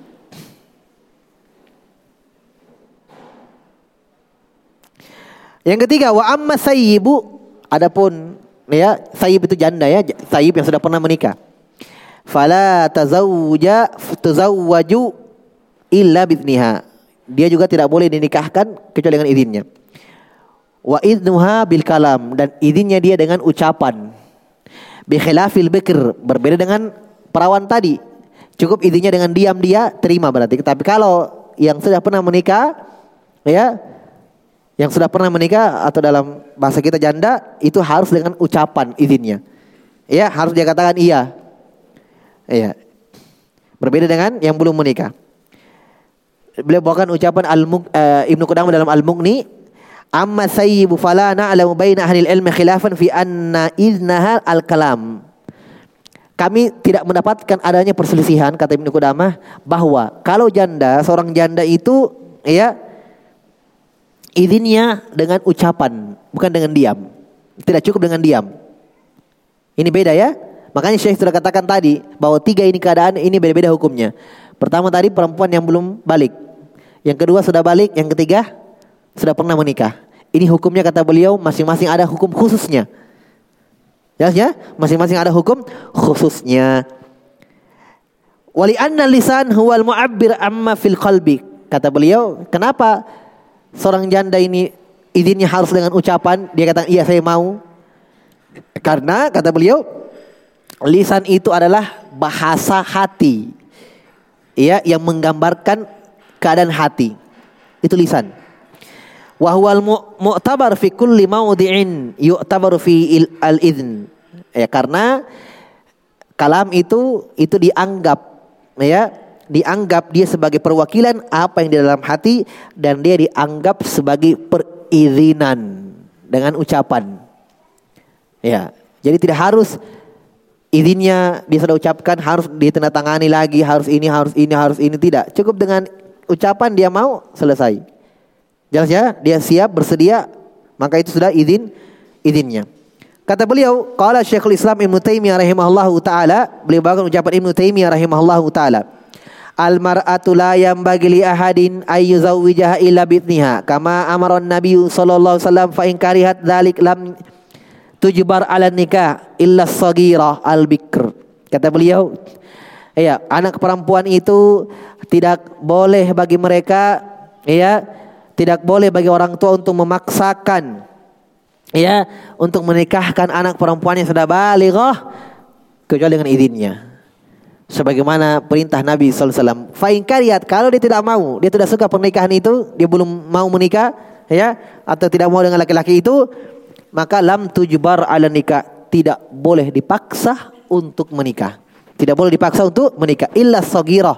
Yang ketiga wa amma sayyibu adapun ya sayyib itu janda ya, sayyib yang sudah pernah menikah. Fala tazawwaja tazawwaju illa bidniha. Dia juga tidak boleh dinikahkan kecuali dengan izinnya. Wa idnuha bil kalam dan izinnya dia dengan ucapan. Bi khilafil bikr berbeda dengan perawan tadi Cukup izinnya dengan diam dia terima berarti. Tapi kalau yang sudah pernah menikah, ya, yang sudah pernah menikah atau dalam bahasa kita janda itu harus dengan ucapan izinnya. Ya, harus dia katakan iya. Iya. Berbeda dengan yang belum menikah. beliau bawakan ucapan Al uh, Ibnu Qudamah dalam Al-Mughni amma sayyibu fala na'lamu baina ahli ilmi khilafan fi anna idnaha al-kalam kami tidak mendapatkan adanya perselisihan kata Ibnu Qudamah bahwa kalau janda seorang janda itu ya izinnya dengan ucapan bukan dengan diam tidak cukup dengan diam ini beda ya makanya Syekh sudah katakan tadi bahwa tiga ini keadaan ini beda-beda hukumnya pertama tadi perempuan yang belum balik yang kedua sudah balik yang ketiga sudah pernah menikah. Ini hukumnya kata beliau masing-masing ada hukum khususnya. Ya, ya, masing-masing ada hukum khususnya. Wali anna lisan huwal mu'abbir amma fil qalbi. Kata beliau, kenapa seorang janda ini izinnya harus dengan ucapan? Dia kata, iya saya mau. Karena kata beliau, lisan itu adalah bahasa hati. Ya, yang menggambarkan keadaan hati. Itu lisan. Wa huwal mu'tabar fi kulli mawdi'in yu'tabar fi al-idn. Ya karena kalam itu itu dianggap ya dianggap dia sebagai perwakilan apa yang di dalam hati dan dia dianggap sebagai perizinan dengan ucapan. Ya, jadi tidak harus izinnya dia sudah ucapkan harus ditandatangani lagi, harus ini, harus ini, harus ini tidak. Cukup dengan ucapan dia mau selesai. Jelas ya, dia siap bersedia, maka itu sudah izin izinnya. Kata beliau, qala Syekhul Islam Ibnu Taimiyah rahimahullahu taala, beliau bawakan ucapan Ibnu Taimiyah rahimahullahu taala. Al mar'atu la yanbaghi li ahadin ay illa bi'ithniha kama amara an-nabiy sallallahu alaihi wasallam fa in karihat dzalik lam tujbar ala nikah illa sagira al-bikr. Kata beliau, ya, anak perempuan itu tidak boleh bagi mereka ya tidak boleh bagi orang tua untuk memaksakan ya untuk menikahkan anak perempuan yang sudah balighah kecuali dengan izinnya. Sebagaimana perintah Nabi SAW. Fa'in kariat kalau dia tidak mau, dia tidak suka pernikahan itu, dia belum mau menikah, ya, atau tidak mau dengan laki-laki itu, maka lam tujbar ala nikah tidak boleh dipaksa untuk menikah. Tidak boleh dipaksa untuk menikah illa sagirah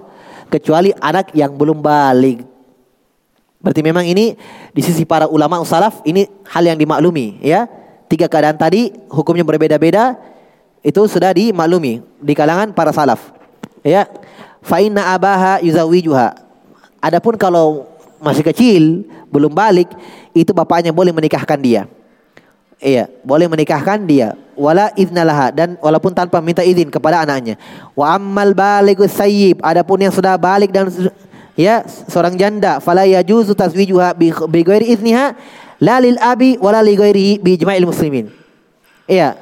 kecuali anak yang belum balik. Berarti memang ini di sisi para ulama salaf ini hal yang dimaklumi ya. Tiga keadaan tadi hukumnya berbeda-beda itu sudah dimaklumi di kalangan para salaf. Ya. Fa inna abaha yuzawijuha. Adapun kalau masih kecil, belum balik, itu bapaknya boleh menikahkan dia. Iya, boleh menikahkan dia. Wala iznalaha dan walaupun tanpa minta izin kepada anaknya. Wa ammal baligus sayyib. Adapun yang sudah balik dan ya seorang janda fala yajuzu tazwijuha bi ghairi izniha la lil abi wala li ghairihi bi ijma'il muslimin. Iya.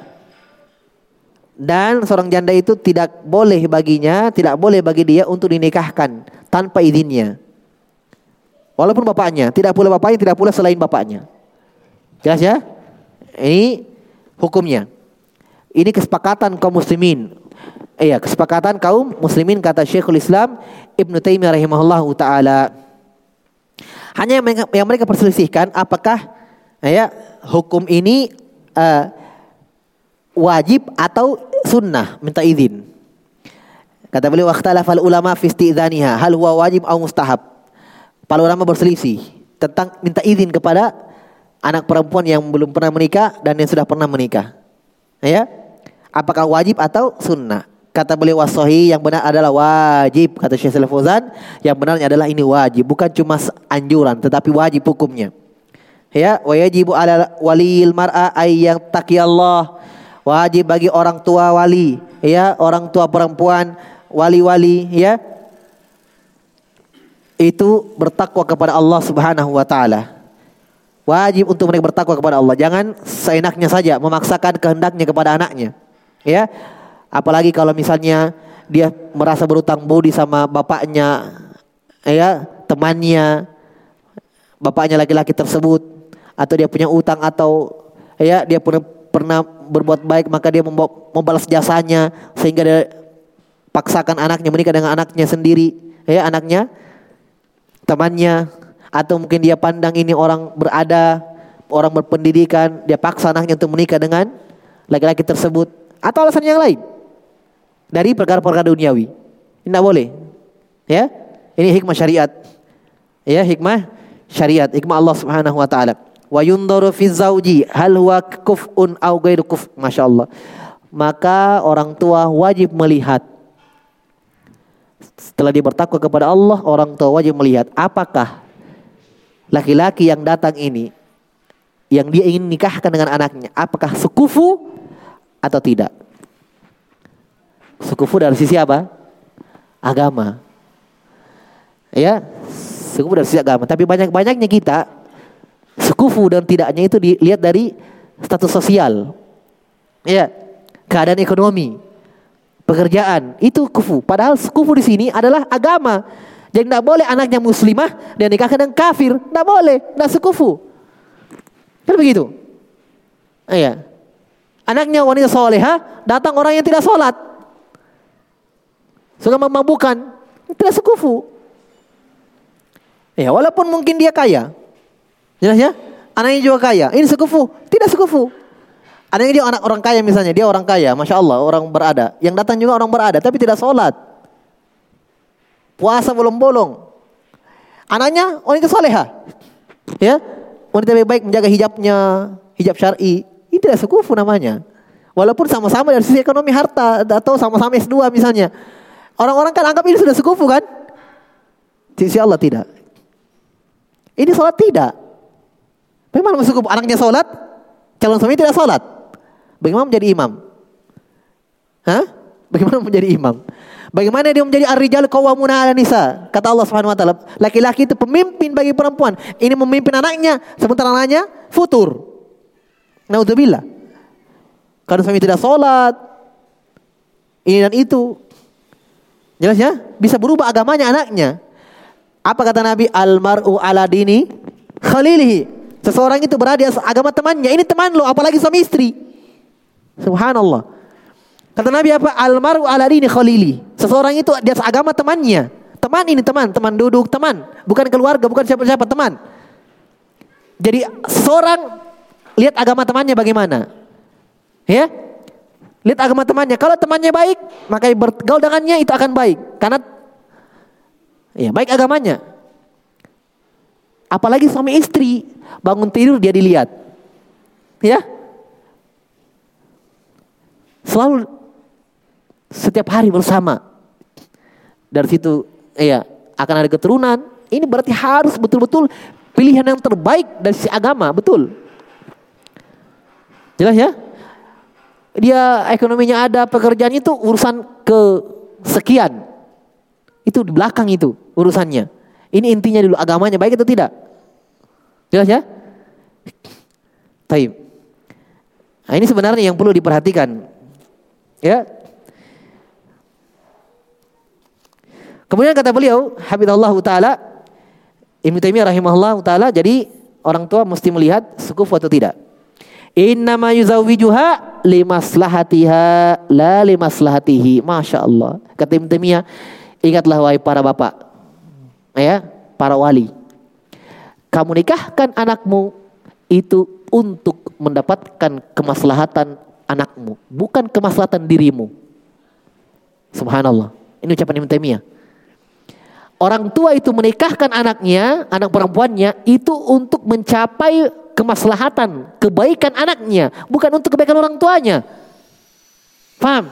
Dan seorang janda itu tidak boleh baginya, tidak boleh bagi dia untuk dinikahkan tanpa izinnya. Walaupun bapaknya, tidak pula bapaknya, tidak pula selain bapaknya. Jelas ya? Ini hukumnya. Ini kesepakatan kaum muslimin. Iya, kesepakatan kaum muslimin kata Syekhul Islam Ibnu Taimiyah rahimahullah taala. Hanya yang mereka, yang mereka perselisihkan apakah ya hukum ini uh, wajib atau sunnah minta izin. Kata beliau fal ulama fi istidzaniha hal huwa wajib atau mustahab. Para ulama berselisih tentang minta izin kepada anak perempuan yang belum pernah menikah dan yang sudah pernah menikah. Ya. Apakah wajib atau sunnah? Kata beliau wasohi yang benar adalah wajib kata Syekh Fauzan yang benarnya adalah ini wajib bukan cuma anjuran tetapi wajib hukumnya. Ya, wajibu ala walil mar'a ay yang Allah. Wajib bagi orang tua wali, ya, orang tua perempuan wali-wali, ya. Itu bertakwa kepada Allah Subhanahu wa taala. Wajib untuk mereka bertakwa kepada Allah. Jangan seenaknya saja memaksakan kehendaknya kepada anaknya. Ya, Apalagi kalau misalnya dia merasa berutang budi sama bapaknya, ya temannya, bapaknya laki-laki tersebut, atau dia punya utang atau ya dia pernah pernah berbuat baik maka dia membalas jasanya sehingga dia paksakan anaknya menikah dengan anaknya sendiri, ya anaknya, temannya, atau mungkin dia pandang ini orang berada, orang berpendidikan, dia paksa anaknya untuk menikah dengan laki-laki tersebut, atau alasan yang lain dari perkara-perkara duniawi. Tidak boleh. Ya. Ini hikmah syariat. Ya, hikmah syariat, hikmah Allah Subhanahu wa taala. Wa yundaru fi zauji hal huwa kuf'un aw ghairu kuf. Masyaallah. Maka orang tua wajib melihat setelah dia bertakwa kepada Allah, orang tua wajib melihat apakah laki-laki yang datang ini yang dia ingin nikahkan dengan anaknya, apakah sekufu atau tidak? Sekufu dari sisi apa? Agama. Ya, sekufu dari sisi agama. Tapi banyak-banyaknya kita sekufu dan tidaknya itu dilihat dari status sosial. Ya, keadaan ekonomi, pekerjaan, itu kufu. Padahal sekufu di sini adalah agama. Jadi tidak boleh anaknya muslimah dan nikahkan dengan kafir. Tidak boleh, tidak sekufu. Kan begitu? Iya. Anaknya wanita soleha, datang orang yang tidak sholat. Suka memabukkan. Tidak sekufu. Ya, walaupun mungkin dia kaya. Jelas ya? Anaknya juga kaya. Ini sekufu. Tidak sekufu. Anaknya dia anak orang kaya misalnya. Dia orang kaya. Masya Allah orang berada. Yang datang juga orang berada. Tapi tidak sholat. Puasa bolong-bolong. Anaknya wanita soleha. Ya, wanita lebih baik menjaga hijabnya, hijab syar'i. Ini tidak sekufu namanya. Walaupun sama-sama dari sisi ekonomi harta atau sama-sama S2 misalnya. Orang-orang kan anggap ini sudah sekufu kan? Sisi Allah tidak. Ini sholat tidak. Bagaimana masuk anaknya sholat? Calon suami tidak sholat. Bagaimana menjadi imam? Hah? Bagaimana menjadi imam? Bagaimana dia menjadi ar-rijal qawwamuna 'ala nisa? Kata Allah Subhanahu wa taala, laki-laki itu pemimpin bagi perempuan. Ini memimpin anaknya, sementara anaknya futur. Naudzubillah. Karena suami tidak sholat, ini dan itu. Jelas ya? Bisa berubah agamanya anaknya. Apa kata Nabi? Almaru ala dini khalilihi. Seseorang itu berada di agama temannya. Ini teman lo, apalagi suami istri. Subhanallah. Kata Nabi apa? Almaru ala dini khalili. Seseorang itu di atas agama temannya. Teman ini teman, teman duduk, teman. Bukan keluarga, bukan siapa-siapa, teman. Jadi seorang lihat agama temannya bagaimana. Ya? Lihat agama temannya. Kalau temannya baik, maka bergaul dengannya itu akan baik. Karena ya baik agamanya. Apalagi suami istri bangun tidur dia dilihat. Ya? Selalu setiap hari bersama. Dari situ ya akan ada keturunan. Ini berarti harus betul-betul pilihan yang terbaik dari si agama, betul. Jelas ya? Dia ekonominya ada, pekerjaan itu urusan ke sekian. Itu di belakang itu urusannya. Ini intinya dulu agamanya baik atau tidak? Jelas ya? Taib. Nah, ini sebenarnya yang perlu diperhatikan. Ya, Kemudian kata beliau, Habibullah taala Ibnu Taimiyah rahimahullah taala jadi orang tua mesti melihat sukuf atau tidak. Innama yuzawwijuha limaslahatiha la limaslahatihi. Masya Allah. Kata Ibnu Taimiyah, ingatlah wahai para bapak. Ya, para wali. Kamu nikahkan anakmu itu untuk mendapatkan kemaslahatan anakmu, bukan kemaslahatan dirimu. Subhanallah. Ini ucapan Ibnu Taimiyah orang tua itu menikahkan anaknya, anak perempuannya itu untuk mencapai kemaslahatan, kebaikan anaknya, bukan untuk kebaikan orang tuanya. Paham?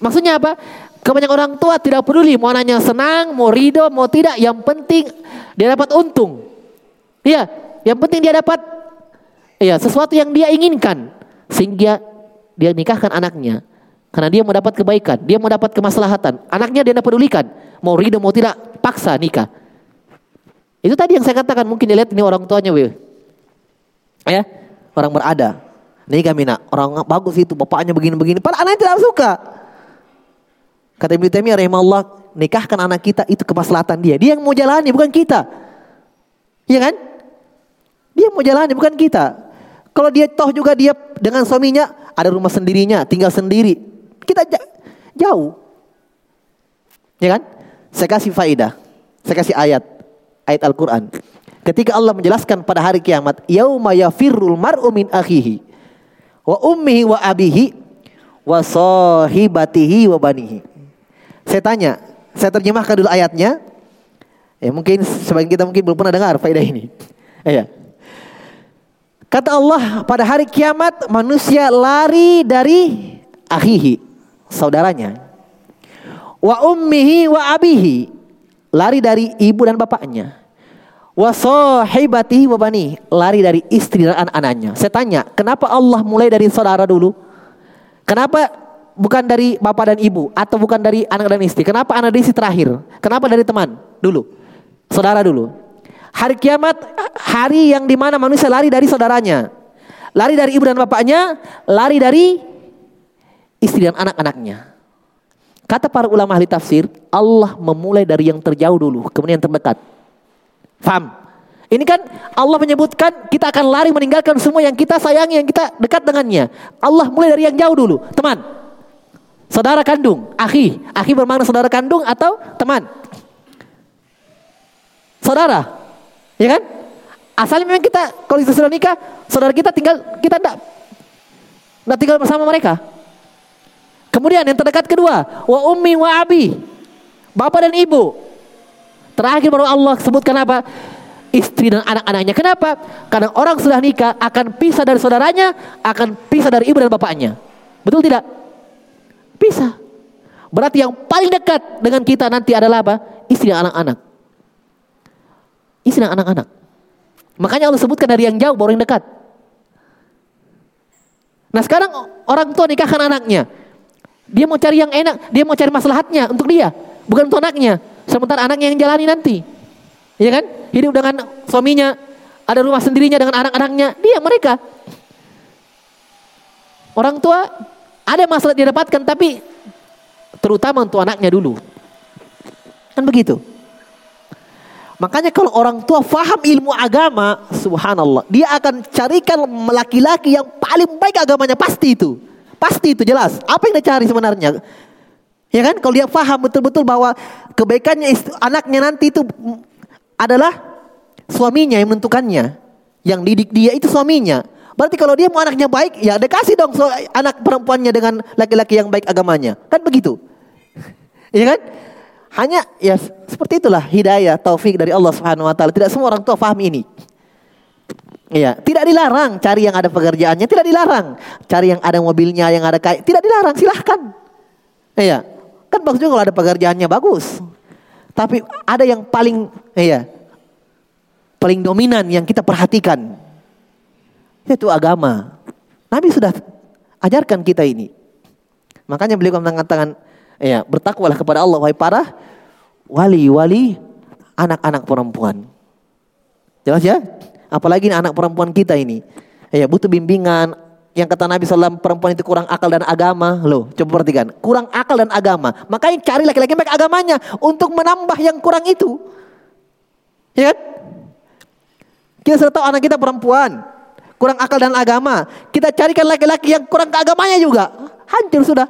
Maksudnya apa? Kebanyakan orang tua tidak peduli mau anaknya senang, mau ridho, mau tidak, yang penting dia dapat untung. Iya, yang penting dia dapat iya, sesuatu yang dia inginkan sehingga dia nikahkan anaknya. Karena dia mau dapat kebaikan, dia mau dapat kemaslahatan. Anaknya dia tidak pedulikan, mau ridho mau tidak, paksa nikah. Itu tadi yang saya katakan mungkin dilihat ini orang tuanya, weh. Ya, orang berada. Nikah mina, orang bagus itu, bapaknya begini-begini. Padahal anaknya tidak suka. Kata Ibnu Taimiyah rahimahullah, nikahkan anak kita itu kemaslahatan dia. Dia yang mau jalani, bukan kita. Iya kan? Dia mau jalani, bukan kita. Kalau dia toh juga dia dengan suaminya ada rumah sendirinya, tinggal sendiri. Kita jauh. Ya kan? Saya kasih faidah. Saya kasih ayat. Ayat Al-Quran. Ketika Allah menjelaskan pada hari kiamat. Yauma yafirrul mar'u min akhihi. Wa ummihi wa abihi. Wa sahibatihi wa banihi. Saya tanya. Saya terjemahkan dulu ayatnya. Ya mungkin sebagian kita mungkin belum pernah dengar faedah ini. Ya. Kata Allah pada hari kiamat manusia lari dari akhihi, saudaranya. Wa ummihi wa abihi, lari dari ibu dan bapaknya. Wa sahibatihi wa bani, lari dari istri dan anak-anaknya. Saya tanya, kenapa Allah mulai dari saudara dulu? Kenapa bukan dari bapak dan ibu atau bukan dari anak dan istri? Kenapa anak dan istri terakhir? Kenapa dari teman dulu? Saudara dulu. Hari kiamat hari yang di mana manusia lari dari saudaranya. Lari dari ibu dan bapaknya, lari dari istri dan anak-anaknya. Kata para ulama ahli tafsir, Allah memulai dari yang terjauh dulu, kemudian yang terdekat. Faham? Ini kan Allah menyebutkan kita akan lari meninggalkan semua yang kita sayangi, yang kita dekat dengannya. Allah mulai dari yang jauh dulu. Teman, saudara kandung, akhi. Akhi bermakna saudara kandung atau teman saudara. Ya kan? Asalnya memang kita kalau itu sudah nikah, saudara kita tinggal kita tidak tinggal bersama mereka. Kemudian yang terdekat kedua, wa ummi wa abi. Bapak dan ibu. Terakhir baru Allah sebutkan apa? Istri dan anak-anaknya. Kenapa? Karena orang sudah nikah akan pisah dari saudaranya, akan pisah dari ibu dan bapaknya. Betul tidak? Pisah. Berarti yang paling dekat dengan kita nanti adalah apa? Istri dan anak-anak. Istri dan anak-anak. Makanya Allah sebutkan dari yang jauh baru yang dekat. Nah sekarang orang tua nikahkan anaknya. Dia mau cari yang enak, dia mau cari maslahatnya untuk dia, bukan untuk anaknya. Sementara anaknya yang jalani nanti. Ya kan? Hidup dengan suaminya, ada rumah sendirinya dengan anak-anaknya, dia mereka. Orang tua ada masalah dia dapatkan tapi terutama untuk anaknya dulu. Kan begitu. Makanya kalau orang tua faham ilmu agama, subhanallah, dia akan carikan laki-laki yang paling baik agamanya pasti itu. Pasti itu jelas. Apa yang dia cari sebenarnya? Ya kan? Kalau dia faham betul-betul bahwa kebaikannya anaknya nanti itu adalah suaminya yang menentukannya. Yang didik dia itu suaminya. Berarti kalau dia mau anaknya baik, ya dia kasih dong anak perempuannya dengan laki-laki yang baik agamanya. Kan begitu. ya kan? Hanya ya seperti itulah hidayah taufik dari Allah Subhanahu wa taala. Tidak semua orang tua paham ini. Iya, tidak dilarang cari yang ada pekerjaannya, tidak dilarang. Cari yang ada mobilnya, yang ada kayak, tidak dilarang, silahkan. Iya, kan bagus juga kalau ada pekerjaannya bagus. Tapi ada yang paling, iya, paling dominan yang kita perhatikan. Itu agama. Nabi sudah ajarkan kita ini. Makanya beliau mengatakan, Ya, bertakwalah kepada Allah wahai para wali-wali anak-anak perempuan. Jelas ya? Apalagi anak perempuan kita ini. Ya, butuh bimbingan. Yang kata Nabi SAW perempuan itu kurang akal dan agama. Loh, coba perhatikan. Kurang akal dan agama. Makanya cari laki-laki baik agamanya. Untuk menambah yang kurang itu. Ya kan? Kita sudah tahu anak kita perempuan. Kurang akal dan agama. Kita carikan laki-laki yang kurang keagamanya juga. Hancur sudah.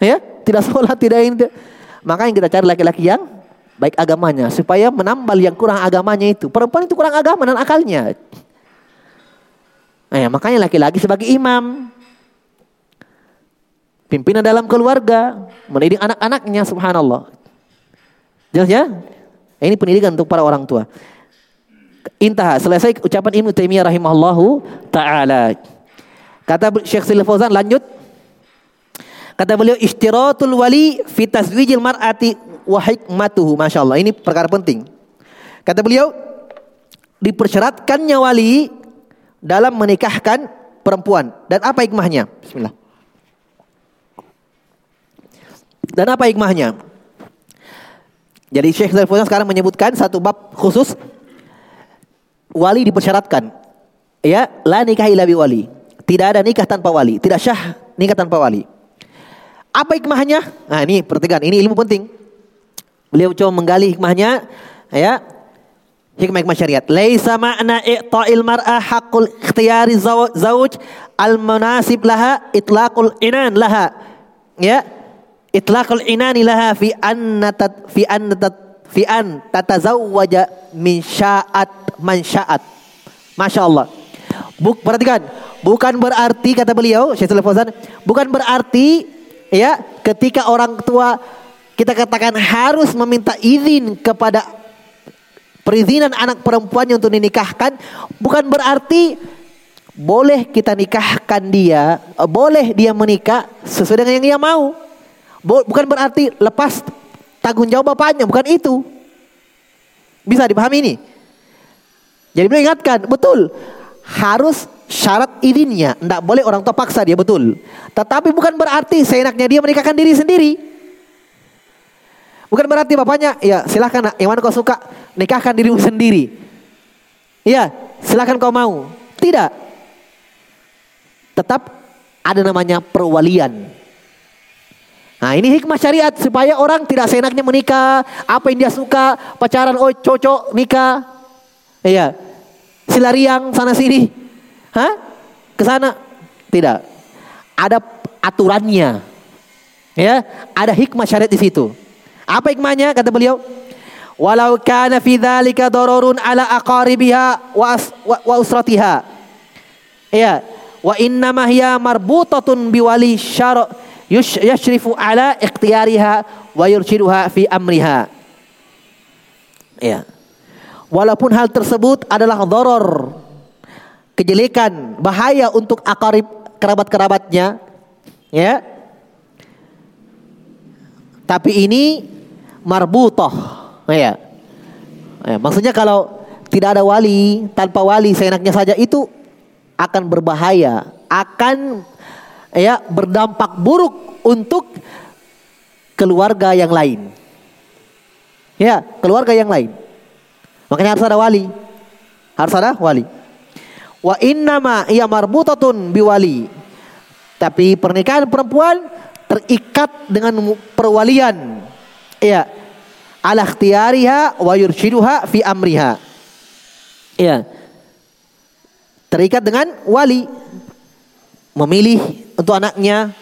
Ya, tidak sholat, tidak ini. Makanya kita cari laki-laki yang baik agamanya supaya menambal yang kurang agamanya itu. Perempuan itu kurang agama dan akalnya. Nah, ya, makanya laki-laki sebagai imam. Pimpinan dalam keluarga, mendidik anak-anaknya subhanallah. Jelas ya? Ini pendidikan untuk para orang tua. Intah, selesai ucapan Ibnu Taimiyah rahimahullahu taala. Kata Syekh Silih Fauzan lanjut Kata beliau istiratul wali fi taswijil mar'ati wa hikmatuhu. Masya Allah. Ini perkara penting. Kata beliau dipersyaratkannya wali dalam menikahkan perempuan. Dan apa hikmahnya? Bismillah. Dan apa hikmahnya? Jadi Syekh Zalfuzan sekarang menyebutkan satu bab khusus wali dipersyaratkan. Ya, la nikah illa wali. Tidak ada nikah tanpa wali, tidak syah nikah tanpa wali. Apa hikmahnya? Nah ini perhatikan, ini ilmu penting. Beliau coba menggali hikmahnya, ya. Hikmah-hikmah syariat. Laisa ma'na i'ta'il mar'a haqqul ikhtiyari zawj al-munasib laha itlaqul inan laha. Ya. Itlaqul inani laha fi an fi an fi an tatazawwaja min sya'at man sya'at. Masya Allah. Buk, perhatikan, bukan berarti kata beliau Syaikhul Fauzan, bukan berarti ya ketika orang tua kita katakan harus meminta izin kepada perizinan anak perempuannya untuk dinikahkan bukan berarti boleh kita nikahkan dia, eh, boleh dia menikah sesuai dengan yang dia mau. Bukan berarti lepas tanggung jawab bapaknya, bukan itu. Bisa dipahami ini? Jadi beliau ingatkan, betul. Harus syarat izinnya, tidak boleh orang tua paksa dia betul. Tetapi bukan berarti seenaknya dia menikahkan diri sendiri. Bukan berarti bapaknya, ya silahkan nak, yang mana kau suka, nikahkan dirimu sendiri. Iya, silahkan kau mau. Tidak. Tetap ada namanya perwalian. Nah ini hikmah syariat supaya orang tidak seenaknya menikah. Apa yang dia suka, pacaran, oh cocok, nikah. Iya. Silariang sana sini. Hah? Ke sana? Tidak. Ada aturannya. Ya, ada hikmah syariat di situ. Apa hikmahnya kata beliau? Walau kana fi dzalika dararun ala aqaribiha wa, wa, wa usratiha. Ya, wa inna ma hiya marbutatun biwali syara yashrifu ala ikhtiyariha wa yurshiduha fi amriha. Ya. Walaupun hal tersebut adalah doror, kejelekan, bahaya untuk akarib kerabat-kerabatnya, ya. Tapi ini marbutoh. Ya. ya. Maksudnya kalau tidak ada wali, tanpa wali seenaknya saja itu akan berbahaya, akan ya berdampak buruk untuk keluarga yang lain. Ya, keluarga yang lain. Makanya harus ada wali. Harus ada wali. Wa innama ia marbutatun biwali. Tapi pernikahan perempuan terikat dengan perwalian. Iya. Ala ikhtiyariha wa yurshiduha fi amriha. Iya. Terikat dengan wali. Memilih untuk anaknya.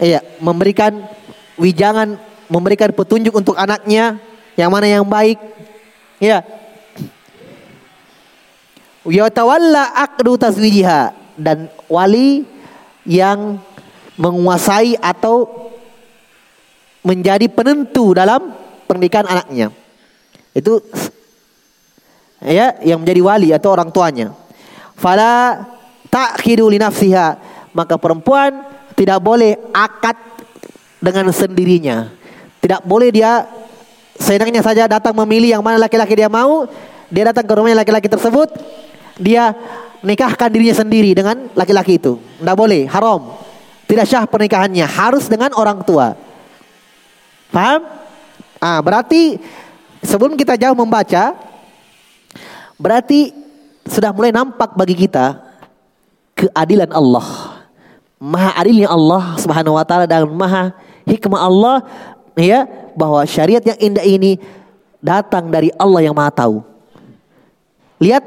Iya, memberikan wijangan, memberikan petunjuk untuk anaknya yang mana yang baik. Iya. Yatawalla aqdu tazwijiha dan wali yang menguasai atau menjadi penentu dalam pernikahan anaknya. Itu ya yang menjadi wali atau orang tuanya. Fala ta'khidu li nafsiha, maka perempuan tidak boleh akad dengan sendirinya. Tidak boleh dia seenaknya saja datang memilih yang mana laki-laki dia mau, dia datang ke rumahnya laki-laki tersebut, dia nikahkan dirinya sendiri dengan laki-laki itu. Tidak boleh, haram. Tidak syah pernikahannya, harus dengan orang tua. Paham? Ah, berarti sebelum kita jauh membaca, berarti sudah mulai nampak bagi kita keadilan Allah. Maha adilnya Allah Subhanahu wa taala dan maha hikmah Allah ya bahwa syariat yang indah ini datang dari Allah yang Maha tahu. Lihat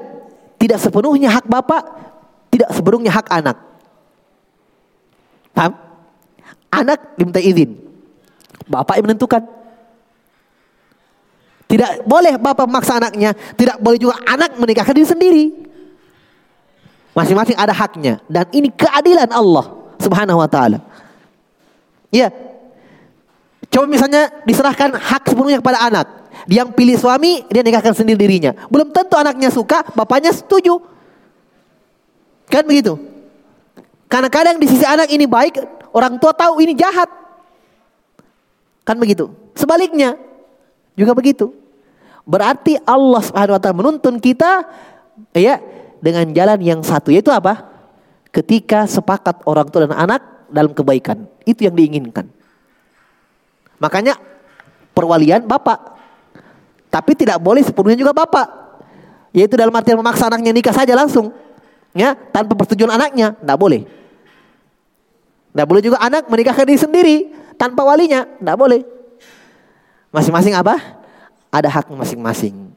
tidak sepenuhnya hak bapak, tidak sepenuhnya hak anak. Paham? Anak diminta izin. Bapak yang menentukan. Tidak boleh bapak memaksa anaknya. Tidak boleh juga anak menikahkan diri sendiri. Masing-masing ada haknya. Dan ini keadilan Allah subhanahu wa ta'ala. Ya. Coba misalnya diserahkan hak sepenuhnya kepada anak. Dia yang pilih suami, dia nikahkan sendiri dirinya. Belum tentu anaknya suka, bapaknya setuju. Kan begitu? Karena kadang di sisi anak ini baik, orang tua tahu ini jahat. Kan begitu. Sebaliknya juga begitu. Berarti Allah Subhanahu wa taala menuntun kita ya dengan jalan yang satu yaitu apa? Ketika sepakat orang tua dan anak dalam kebaikan. Itu yang diinginkan. Makanya perwalian bapak. Tapi tidak boleh sepenuhnya juga bapak. Yaitu dalam artian memaksa anaknya nikah saja langsung. Ya, tanpa persetujuan anaknya, tidak boleh. Tidak boleh juga anak menikahkan diri sendiri tanpa walinya, tidak boleh. Masing-masing apa? Ada hak masing-masing.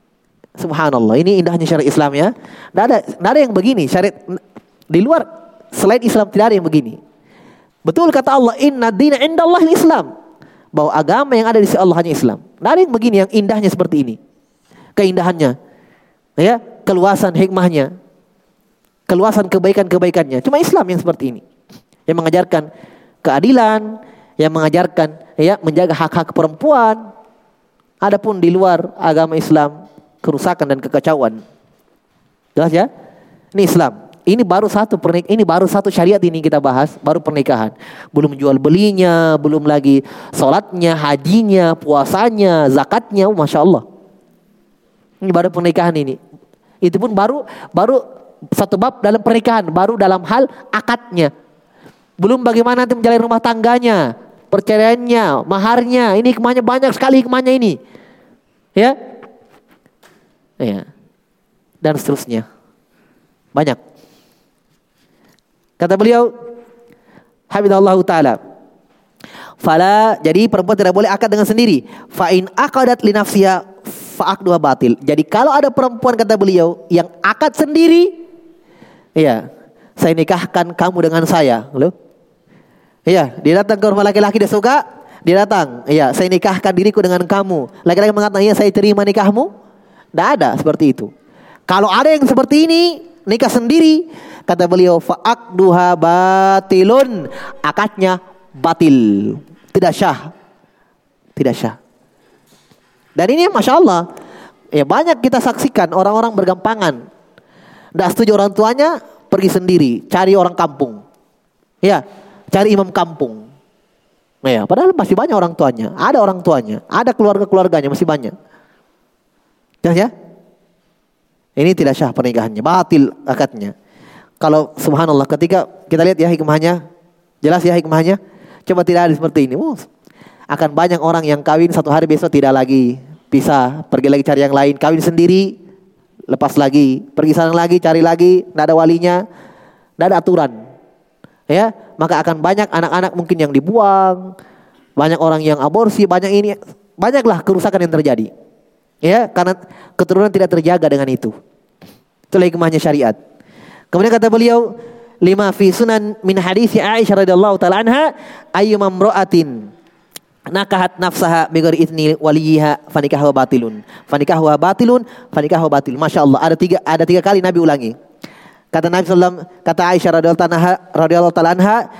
Subhanallah, ini indahnya syariat Islam ya. Tidak ada, tidak ada yang begini. Syariat di luar selain Islam tidak ada yang begini. Betul kata Allah, Inna dina Allah Islam. Bahwa agama yang ada di sisi Allah hanya Islam. Tidak ada yang begini yang indahnya seperti ini. Keindahannya. Ya, keluasan hikmahnya. Keluasan kebaikan-kebaikannya. Cuma Islam yang seperti ini yang mengajarkan keadilan, yang mengajarkan ya menjaga hak-hak perempuan. Adapun di luar agama Islam kerusakan dan kekacauan. Jelas ya? Ini Islam. Ini baru satu pernik, ini baru satu syariat ini kita bahas, baru pernikahan. Belum jual belinya, belum lagi sholatnya, hajinya, puasanya, zakatnya, oh, masya Allah. Ini baru pernikahan ini. Itu pun baru baru satu bab dalam pernikahan, baru dalam hal akadnya. Belum bagaimana nanti menjalani rumah tangganya, perceraiannya, maharnya. Ini hikmahnya banyak sekali hikmahnya ini. Ya. Ya. Dan seterusnya. Banyak. Kata beliau, Habibullah taala. Fala jadi perempuan tidak boleh akad dengan sendiri. Fa in aqadat li nafsiha fa dua batil. Jadi kalau ada perempuan kata beliau yang akad sendiri, iya, saya nikahkan kamu dengan saya. Loh. Iya, dia datang ke rumah laki-laki dia suka, dia datang. Iya, saya nikahkan diriku dengan kamu. Laki-laki mengatakan, "Iya, saya terima nikahmu." Tidak ada seperti itu. Kalau ada yang seperti ini, nikah sendiri, Kata beliau duha batilun. Akadnya batil. Tidak syah. Tidak syah. Dan ini Masya Allah. Ya banyak kita saksikan orang-orang bergampangan. Tidak setuju orang tuanya pergi sendiri. Cari orang kampung. Ya. Cari imam kampung. Ya, padahal masih banyak orang tuanya. Ada orang tuanya. Ada keluarga-keluarganya masih banyak. Ya, ya. Ini tidak syah pernikahannya. Batil akadnya. Kalau subhanallah ketika kita lihat ya hikmahnya, jelas ya hikmahnya. Coba tidak ada seperti ini. Oh, akan banyak orang yang kawin satu hari besok tidak lagi bisa pergi lagi cari yang lain. Kawin sendiri, lepas lagi, pergi sana lagi, cari lagi, tidak ada walinya, tidak ada aturan. Ya, maka akan banyak anak-anak mungkin yang dibuang, banyak orang yang aborsi, banyak ini, banyaklah kerusakan yang terjadi. Ya, karena keturunan tidak terjaga dengan itu. Itulah hikmahnya syariat. Kemudian kata beliau, lima fi sunan min hadis Aisyah radhiyallahu taala anha ayyuma imra'atin nakahat nafsaha bighairi idni waliha fanikahu batilun fanikahu batilun fanikahu batil masyaallah ada tiga ada tiga kali Nabi ulangi kata Nabi sallam kata Aisyah radhiyallahu taala anha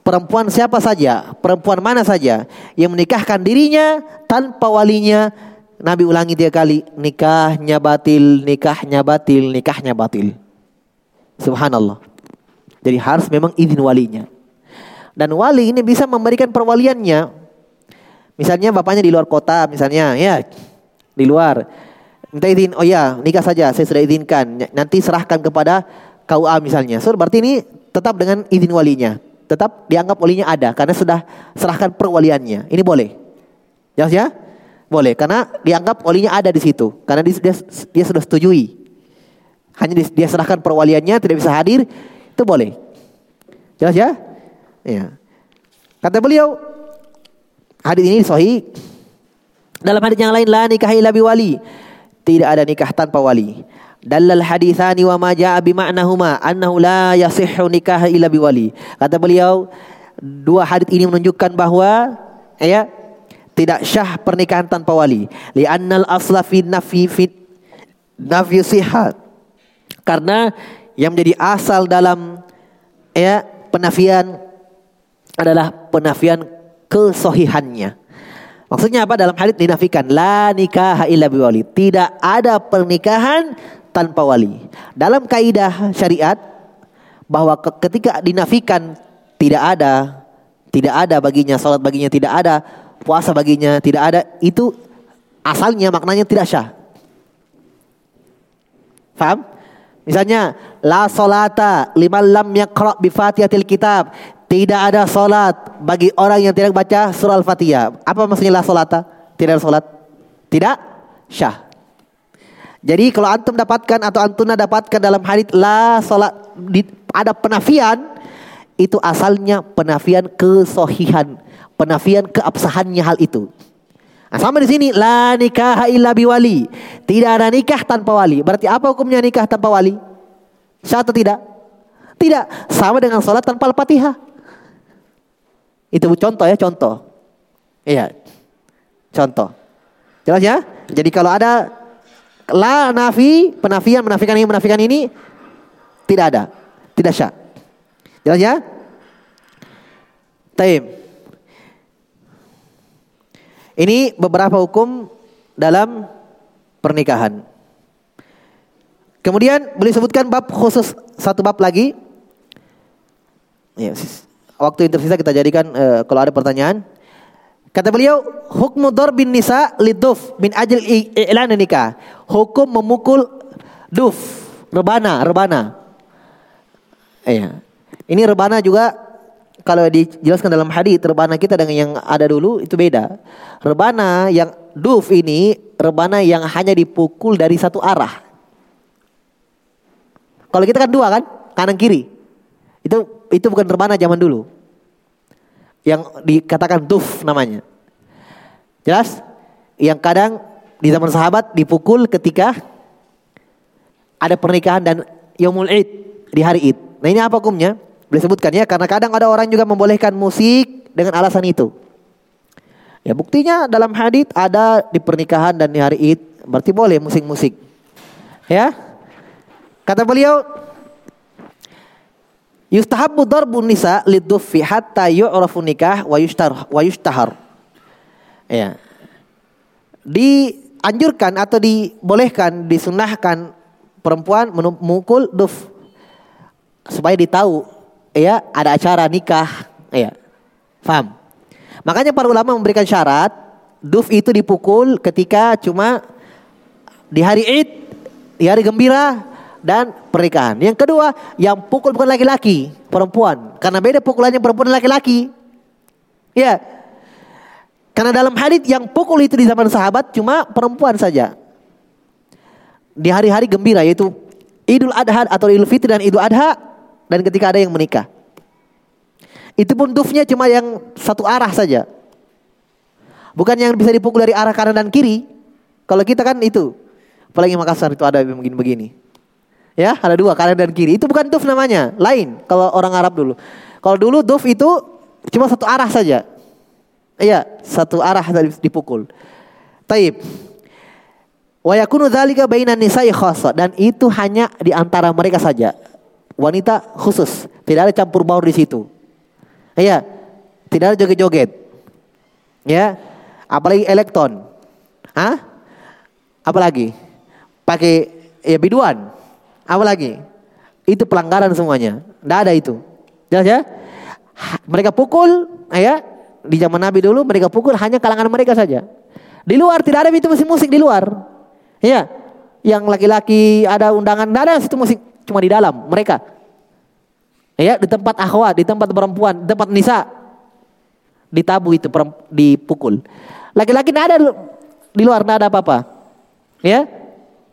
perempuan siapa saja perempuan mana saja yang menikahkan dirinya tanpa walinya Nabi ulangi tiga kali nikahnya batil nikahnya batil nikahnya batil Subhanallah. Jadi harus memang izin walinya. Dan wali ini bisa memberikan perwaliannya. Misalnya bapaknya di luar kota, misalnya ya di luar. Minta izin, oh ya nikah saja, saya sudah izinkan. Nanti serahkan kepada KUA misalnya. So berarti ini tetap dengan izin walinya. Tetap dianggap walinya ada karena sudah serahkan perwaliannya. Ini boleh. Jelas ya? Boleh karena dianggap walinya ada di situ. Karena dia, dia, dia sudah setujui hanya dia serahkan perwaliannya tidak bisa hadir, itu boleh. Jelas ya? Iya. Kata beliau, hadis ini sahih. Dalam hadis yang lain la nikah illa wali. Tidak ada nikah tanpa wali. Dalal hadithani wa ma jaa bi ma'nahuma annahu la yasihhu nikah illa wali. Kata beliau, dua hadis ini menunjukkan bahwa ya tidak syah pernikahan tanpa wali. Li'annal asla fi nafi fi nafi sihat karena yang menjadi asal dalam ya penafian adalah penafian kesohihannya. Maksudnya apa dalam hadis dinafikan la nikah illa biwali. Tidak ada pernikahan tanpa wali. Dalam kaidah syariat bahwa ketika dinafikan tidak ada tidak ada baginya salat baginya tidak ada puasa baginya tidak ada itu asalnya maknanya tidak syah. Faham? Misalnya, la solata lima lam yaqra bi fatihatil kitab. Tidak ada solat bagi orang yang tidak baca surah Al-Fatihah. Apa maksudnya la solata? Tidak ada solat. Tidak syah. Jadi kalau antum dapatkan atau antuna dapatkan dalam hadis la solat ada penafian itu asalnya penafian kesohihan, penafian keabsahannya hal itu. Nah, sama di sini la nikah illa biwali. Tidak ada nikah tanpa wali. Berarti apa hukumnya nikah tanpa wali? Sah atau tidak? Tidak. Sama dengan sholat tanpa al-fatihah. Itu contoh ya, contoh. Iya. Contoh. Jelas ya? Jadi kalau ada la nafi, penafian, menafikan ini, menafikan ini, tidak ada. Tidak syah. Jelas ya? Taim. Ini beberapa hukum dalam pernikahan. Kemudian boleh sebutkan bab khusus satu bab lagi. Ya, waktu yang tersisa kita jadikan uh, kalau ada pertanyaan. Kata beliau, hukmu bin nisa liduf min ajil i'lan nikah. Hukum memukul duf, rebana, rebana. Iya. Ini rebana juga kalau dijelaskan dalam hadis rebana kita dengan yang ada dulu itu beda. Rebana yang duf ini rebana yang hanya dipukul dari satu arah. Kalau kita kan dua kan, kanan kiri. Itu itu bukan rebana zaman dulu yang dikatakan duf namanya. Jelas? Yang kadang di zaman sahabat dipukul ketika ada pernikahan dan yaumul id di hari id. Nah ini apa hukumnya? Boleh sebutkan ya karena kadang ada orang juga membolehkan musik dengan alasan itu. Ya buktinya dalam hadis ada di pernikahan dan di hari id berarti boleh musik-musik. Ya. Kata beliau Yustahabbu darbun nisa liduffi hatta yu'rafu nikah wa yushtar wa yushtahar. Ya. Dianjurkan atau dibolehkan, disunahkan perempuan memukul duf supaya ditahu ya ada acara nikah ya. Faham? Makanya para ulama memberikan syarat duf itu dipukul ketika cuma di hari Id, di hari gembira, dan pernikahan. Yang kedua, yang pukul bukan laki-laki, perempuan. Karena beda pukulannya perempuan dan laki-laki. Ya. Karena dalam hadis yang pukul itu di zaman sahabat cuma perempuan saja. Di hari-hari gembira yaitu Idul Adha atau Idul Fitri dan Idul Adha dan ketika ada yang menikah. Itu pun dufnya cuma yang satu arah saja. Bukan yang bisa dipukul dari arah kanan dan kiri. Kalau kita kan itu. Apalagi Makassar itu ada begini-begini. Ya, ada dua kanan dan kiri. Itu bukan duf namanya, lain kalau orang Arab dulu. Kalau dulu duf itu cuma satu arah saja. Iya, satu arah dipukul. Taib. Wa yakunu dzalika bainan nisa'i khassa dan itu hanya di antara mereka saja. Wanita khusus, tidak ada campur baur di situ. Iya, tidak ada joget-joget. Ya, apalagi elektron. Hah? Apalagi? Pakai ya biduan. Apa lagi? Itu pelanggaran semuanya. Tidak ada itu. Jelas ya? Mereka pukul, ya di zaman Nabi dulu mereka pukul hanya kalangan mereka saja. Di luar tidak ada itu musik-musik di luar. Ya, yang laki-laki ada undangan, tidak ada situ musik, cuma di dalam mereka. Ya, di tempat akhwat, di tempat perempuan, di tempat nisa, ditabu itu dipukul. Laki-laki tidak ada di luar, tidak ada apa-apa. Ya,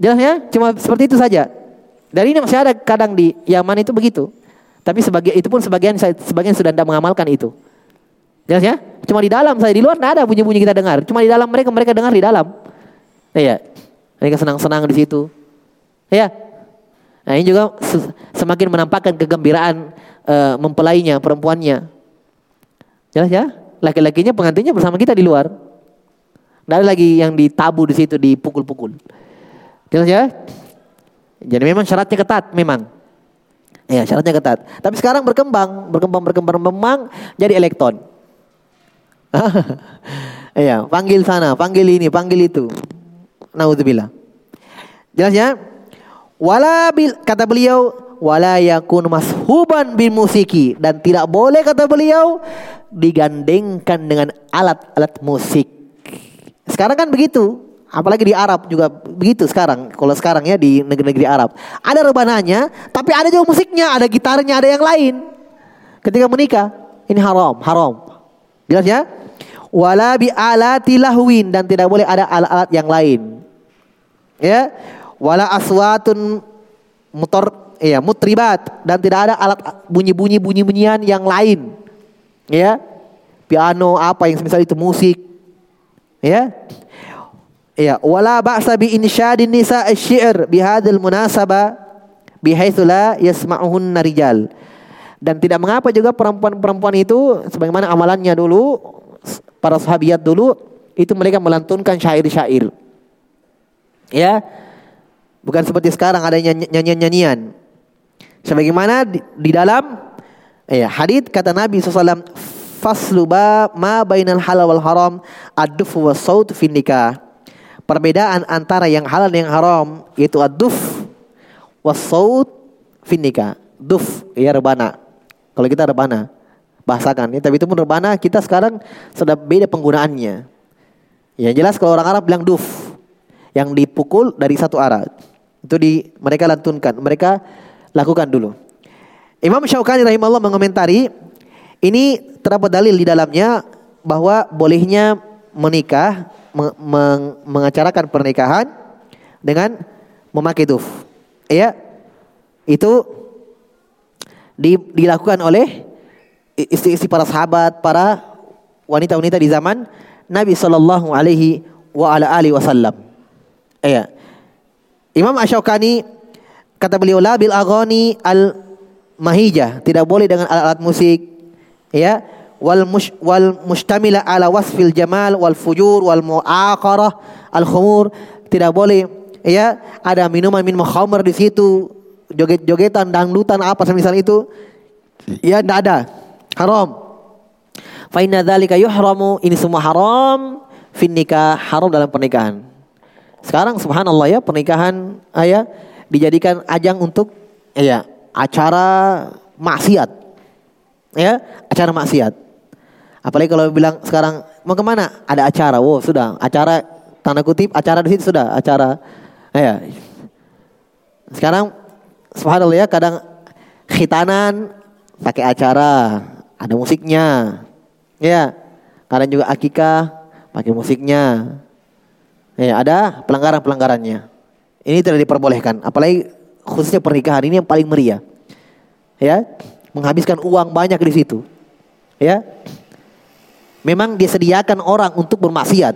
jelas ya, cuma seperti itu saja. Dan ini masih ada kadang di Yaman itu begitu. Tapi sebagian itu pun sebagian sebagian sudah tidak mengamalkan itu. Jelas ya? Cuma di dalam saya di luar tidak ada bunyi-bunyi kita dengar. Cuma di dalam mereka mereka dengar di dalam. Iya. Mereka senang-senang di situ. Ya. Nah ini juga semakin menampakkan kegembiraan uh, mempelainya, perempuannya. Jelas ya? Laki-lakinya pengantinnya bersama kita di luar. Tidak ada lagi yang ditabu di situ, dipukul-pukul. Jelas ya? Jadi memang syaratnya ketat memang. Ya syaratnya ketat. Tapi sekarang berkembang, berkembang, berkembang, memang jadi elektron. Iya, panggil sana, panggil ini, panggil itu. Nauzubillah. Jelas ya? Wala bil, kata beliau, wala yakun mashuban bil musiki dan tidak boleh kata beliau digandengkan dengan alat-alat musik. Sekarang kan begitu. Apalagi di Arab juga begitu sekarang. Kalau sekarang ya di negeri-negeri Arab. Ada rebananya, tapi ada juga musiknya, ada gitarnya, ada yang lain. Ketika menikah, ini haram, haram. Jelas ya? Wala bi alati lahwin dan tidak boleh ada alat-alat yang lain. Ya. Wala aswatun motor ya mutribat dan tidak ada alat bunyi-bunyi bunyi-bunyian yang lain. Ya. Piano apa yang semisal itu musik. Ya. Ya, wala ba'sa bi insyadin nisa asy-syi'r bi hadzal munasaba bihaitsu la yasma'uhunna rijal. Dan tidak mengapa juga perempuan-perempuan itu sebagaimana amalannya dulu para sahabiat dulu itu mereka melantunkan syair-syair. Ya. Bukan seperti sekarang ada nyanyian-nyanyian. Sebagaimana di, di dalam ya, hadis kata Nabi SAW faslu ma bainal halal wal haram ad-duf was saut fi nikah. Perbedaan antara yang halal dan yang haram yaitu ad-duf was saut fi nikah. Duf ya rebana. Kalau kita rebana bahasakan ya, tapi itu pun rebana kita sekarang sudah beda penggunaannya. Ya jelas kalau orang Arab bilang duf yang dipukul dari satu arah. Itu di mereka lantunkan, mereka lakukan dulu. Imam Syaukani rahimahullah mengomentari ini terdapat dalil di dalamnya bahwa bolehnya menikah meng mengacarakan pernikahan dengan memakai duf. Ya. Itu di, dilakukan oleh istri-istri para sahabat, para wanita-wanita di zaman Nabi sallallahu alaihi wasallam. Ya. Imam Asy-Syaukani kata beliau la bil aghani al mahijah, tidak boleh dengan alat-alat musik, ya. Wal mush, wal mustamila ala wasfil jamal wal fujur wal muaqarah al khumur, tidak boleh ya ada minuman minuman khamr di situ, joget-jogetan, dangdutan apa semisal itu. Ya tidak ada. Haram. Fa inna dzalika yuhramu, ini semua haram fin nikah, haram dalam pernikahan. Sekarang subhanallah ya pernikahan ayah dijadikan ajang untuk ya acara maksiat. Ya, acara maksiat. Apalagi kalau bilang sekarang mau ke mana? Ada acara. Wow, sudah. Acara tanda kutip acara di situ sudah acara. Ya. Sekarang subhanallah ya kadang khitanan pakai acara, ada musiknya. Ya. Kadang juga akikah pakai musiknya. Ya, ada pelanggaran-pelanggarannya. Ini tidak diperbolehkan. Apalagi khususnya pernikahan ini yang paling meriah. Ya, menghabiskan uang banyak di situ. Ya. Memang disediakan orang untuk bermaksiat.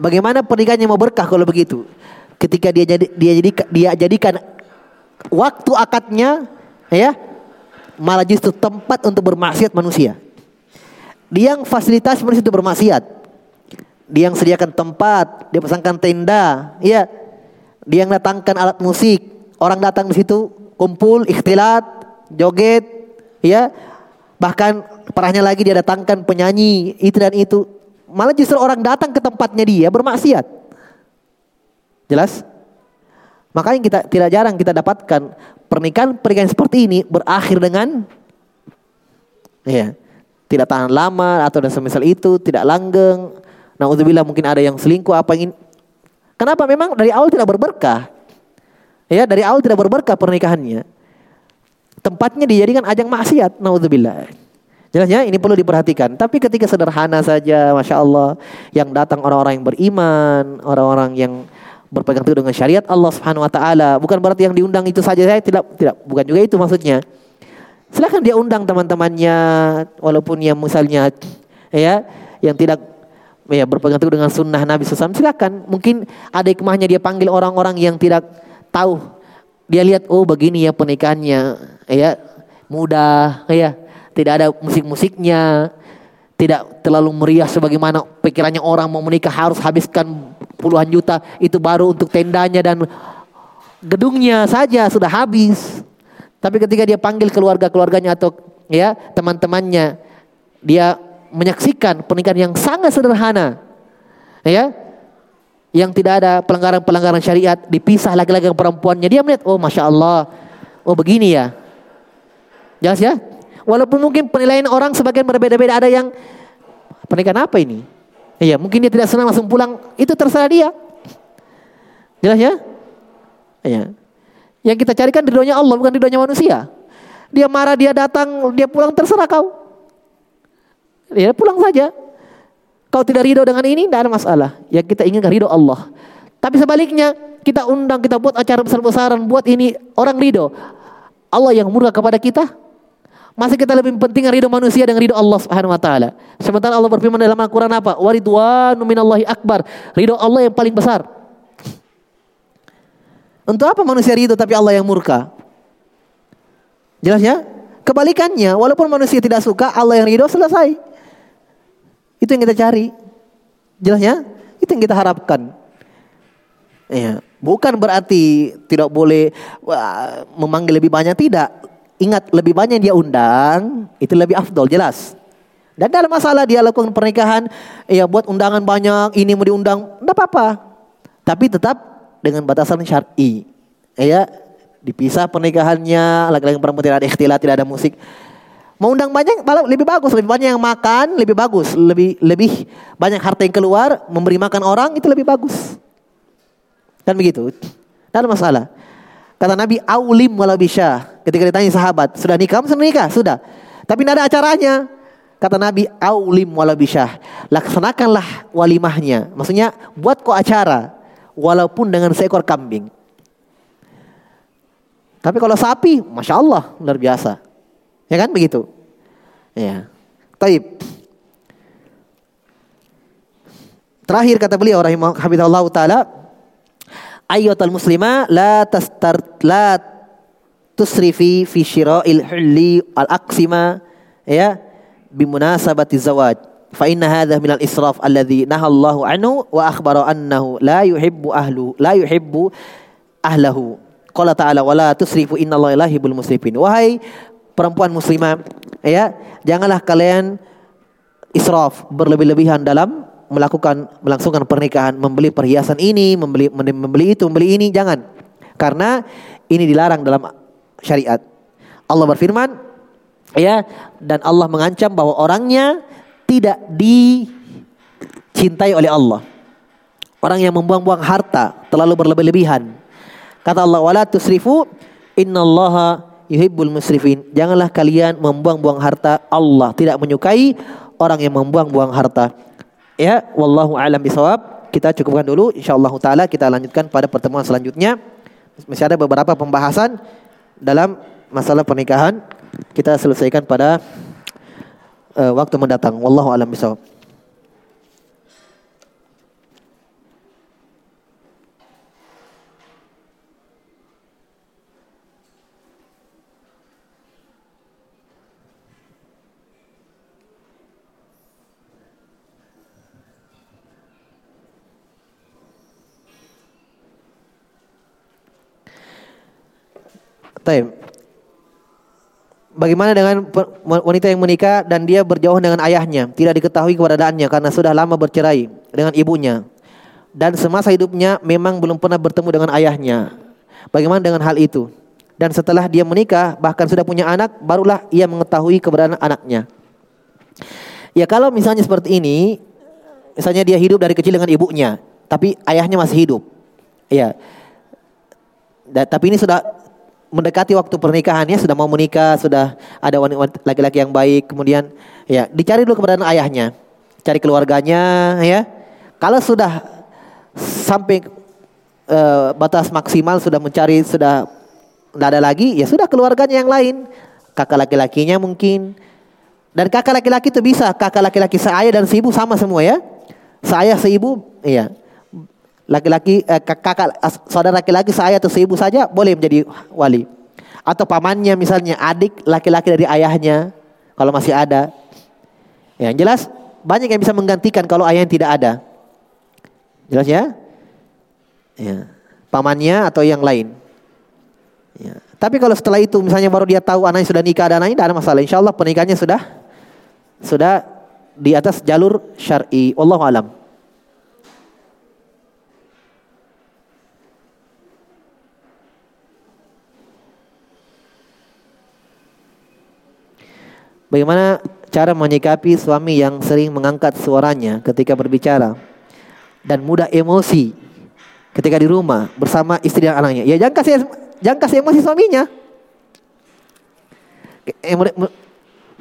Bagaimana pernikahannya mau berkah kalau begitu? Ketika dia jadi dia jadi dia jadikan waktu akadnya ya malah justru tempat untuk bermaksiat manusia. Dia yang fasilitas manusia itu bermaksiat. Dia yang sediakan tempat, dia pasangkan tenda, ya. Dia yang datangkan alat musik, orang datang di situ kumpul, ikhtilat, joget, ya. Bahkan parahnya lagi dia datangkan penyanyi itu dan itu. Malah justru orang datang ke tempatnya dia bermaksiat. Jelas? Makanya kita tidak jarang kita dapatkan pernikahan pernikahan seperti ini berakhir dengan ya, tidak tahan lama atau dan semisal itu, tidak langgeng, Nauzubillah mungkin ada yang selingkuh apa ingin Kenapa? Memang dari awal tidak berberkah. Ya, dari awal tidak berberkah pernikahannya. Tempatnya dijadikan ajang maksiat. Nauzubillah. Jelasnya ini perlu diperhatikan. Tapi ketika sederhana saja, masya Allah, yang datang orang-orang yang beriman, orang-orang yang berpegang teguh dengan syariat Allah Subhanahu Wa Taala. Bukan berarti yang diundang itu saja saya tidak tidak bukan juga itu maksudnya. Silahkan dia undang teman-temannya, walaupun yang misalnya ya yang tidak ya berpegang teguh dengan sunnah Nabi SAW silakan mungkin ada hikmahnya dia panggil orang-orang yang tidak tahu dia lihat oh begini ya pernikahannya ya mudah ya tidak ada musik-musiknya tidak terlalu meriah sebagaimana pikirannya orang mau menikah harus habiskan puluhan juta itu baru untuk tendanya dan gedungnya saja sudah habis tapi ketika dia panggil keluarga-keluarganya atau ya teman-temannya dia menyaksikan pernikahan yang sangat sederhana. Ya. Yang tidak ada pelanggaran-pelanggaran syariat, dipisah laki-laki dan perempuannya. Dia melihat, oh Masya Allah, oh begini ya. Jelas ya? Walaupun mungkin penilaian orang sebagian berbeda-beda. Ada yang, pernikahan apa ini? Iya, mungkin dia tidak senang langsung pulang. Itu terserah dia. Jelas ya? Iya. Yang kita carikan ridhonya Allah, bukan ridhonya manusia. Dia marah, dia datang, dia pulang, terserah kau. Ya pulang saja. Kau tidak ridho dengan ini, tidak ada masalah. Yang kita inginkan ridho Allah. Tapi sebaliknya, kita undang, kita buat acara besar-besaran, buat ini orang ridho. Allah yang murka kepada kita. Masih kita lebih penting ridho manusia dengan ridho Allah Subhanahu wa taala. Sementara Allah berfirman dalam Al-Qur'an apa? Waridwanu minallahi akbar. Ridho Allah yang paling besar. Untuk apa manusia ridho tapi Allah yang murka? Jelas ya? Kebalikannya, walaupun manusia tidak suka, Allah yang ridho selesai. Itu yang kita cari. Jelasnya? Itu yang kita harapkan. Ya, bukan berarti tidak boleh wah, memanggil lebih banyak tidak. Ingat lebih banyak dia undang itu lebih afdol jelas. Dan dalam masalah dia lakukan pernikahan, ya buat undangan banyak, ini mau diundang, tidak apa-apa. Tapi tetap dengan batasan syar'i. Ya, dipisah pernikahannya, laki-laki perempuan tidak ada ikhtilat, tidak ada musik. Mau undang banyak malah lebih bagus, lebih banyak yang makan, lebih bagus, lebih lebih banyak harta yang keluar, memberi makan orang itu lebih bagus. Kan begitu? Ada masalah. Kata Nabi, "Aulim walau bisa." Ketika ditanya sahabat, "Sudah nikah?" "Sudah nikah." Sudah. Tapi tidak ada acaranya. Kata Nabi, "Aulim walau bisa." Laksanakanlah walimahnya. Maksudnya, buat kok acara walaupun dengan seekor kambing. Tapi kalau sapi, masya Allah, luar biasa. Ya kan begitu? Ya. Taib. Terakhir kata beliau rahimahullah taala ayyuhal muslima la tastar la tusrifi fi syira'il hulli al aqsima ya bimunasabati zawaj. Fa inna hadha min al israf alladhi nahallahu anhu wa akhbara annahu la yuhibbu ahlu la yuhibbu ahlahu. Qala ta'ala wala tusrifu innallaha la yuhibbul musrifin. Wahai perempuan muslimah ya janganlah kalian israf berlebih-lebihan dalam melakukan melangsungkan pernikahan membeli perhiasan ini membeli membeli itu membeli ini jangan karena ini dilarang dalam syariat Allah berfirman ya dan Allah mengancam bahwa orangnya tidak dicintai oleh Allah orang yang membuang-buang harta terlalu berlebih-lebihan kata Allah wala tusrifu innallaha yuhibbul musrifin. Janganlah kalian membuang-buang harta. Allah tidak menyukai orang yang membuang-buang harta. Ya, wallahu alam bisawab. Kita cukupkan dulu. Insyaallah taala kita lanjutkan pada pertemuan selanjutnya. Masih ada beberapa pembahasan dalam masalah pernikahan. Kita selesaikan pada uh, waktu mendatang. Wallahu alam bisawab. Taib. Bagaimana dengan wanita yang menikah dan dia berjauh dengan ayahnya, tidak diketahui keberadaannya karena sudah lama bercerai dengan ibunya dan semasa hidupnya memang belum pernah bertemu dengan ayahnya. Bagaimana dengan hal itu? Dan setelah dia menikah bahkan sudah punya anak, barulah ia mengetahui keberadaan anaknya. Ya kalau misalnya seperti ini, misalnya dia hidup dari kecil dengan ibunya, tapi ayahnya masih hidup. Ya. tapi ini sudah mendekati waktu pernikahannya sudah mau menikah, sudah ada wanita laki-laki yang baik, kemudian ya dicari dulu keberadaan ayahnya, cari keluarganya ya. Kalau sudah sampai uh, batas maksimal sudah mencari sudah tidak ada lagi, ya sudah keluarganya yang lain, kakak laki-lakinya mungkin. Dan kakak laki-laki itu bisa kakak laki-laki seayah dan seibu sama semua ya. Seayah seibu, iya laki-laki eh, kakak saudara laki-laki saya atau seibu saja boleh menjadi wali. Atau pamannya misalnya adik laki-laki dari ayahnya kalau masih ada. Ya jelas banyak yang bisa menggantikan kalau ayah yang tidak ada. Jelas ya? Ya pamannya atau yang lain. Ya. tapi kalau setelah itu misalnya baru dia tahu anaknya sudah nikah dan tidak ada masalah. Insya Allah pernikahannya sudah sudah di atas jalur syar'i. Allah alam Bagaimana cara menyikapi suami yang sering mengangkat suaranya ketika berbicara dan mudah emosi ketika di rumah bersama istri dan anaknya? Ya jangan kasih jangan kasih emosi suaminya.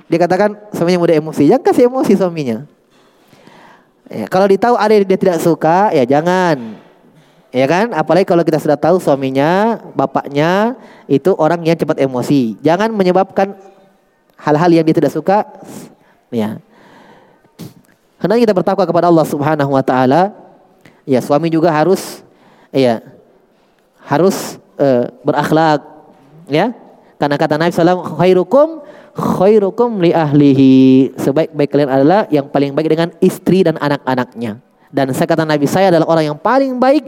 Dia katakan suaminya mudah emosi, jangan kasih emosi suaminya. Ya, kalau ditahu ada yang dia tidak suka, ya jangan. Ya kan? Apalagi kalau kita sudah tahu suaminya, bapaknya itu orang yang cepat emosi. Jangan menyebabkan hal-hal yang dia tidak suka ya. Karena kita bertakwa kepada Allah Subhanahu wa taala. Ya suami juga harus ya harus uh, berakhlak ya. Karena kata Nabi SAW khairukum khairukum li ahlihi. Sebaik-baik kalian adalah yang paling baik dengan istri dan anak-anaknya. Dan saya kata Nabi saya adalah orang yang paling baik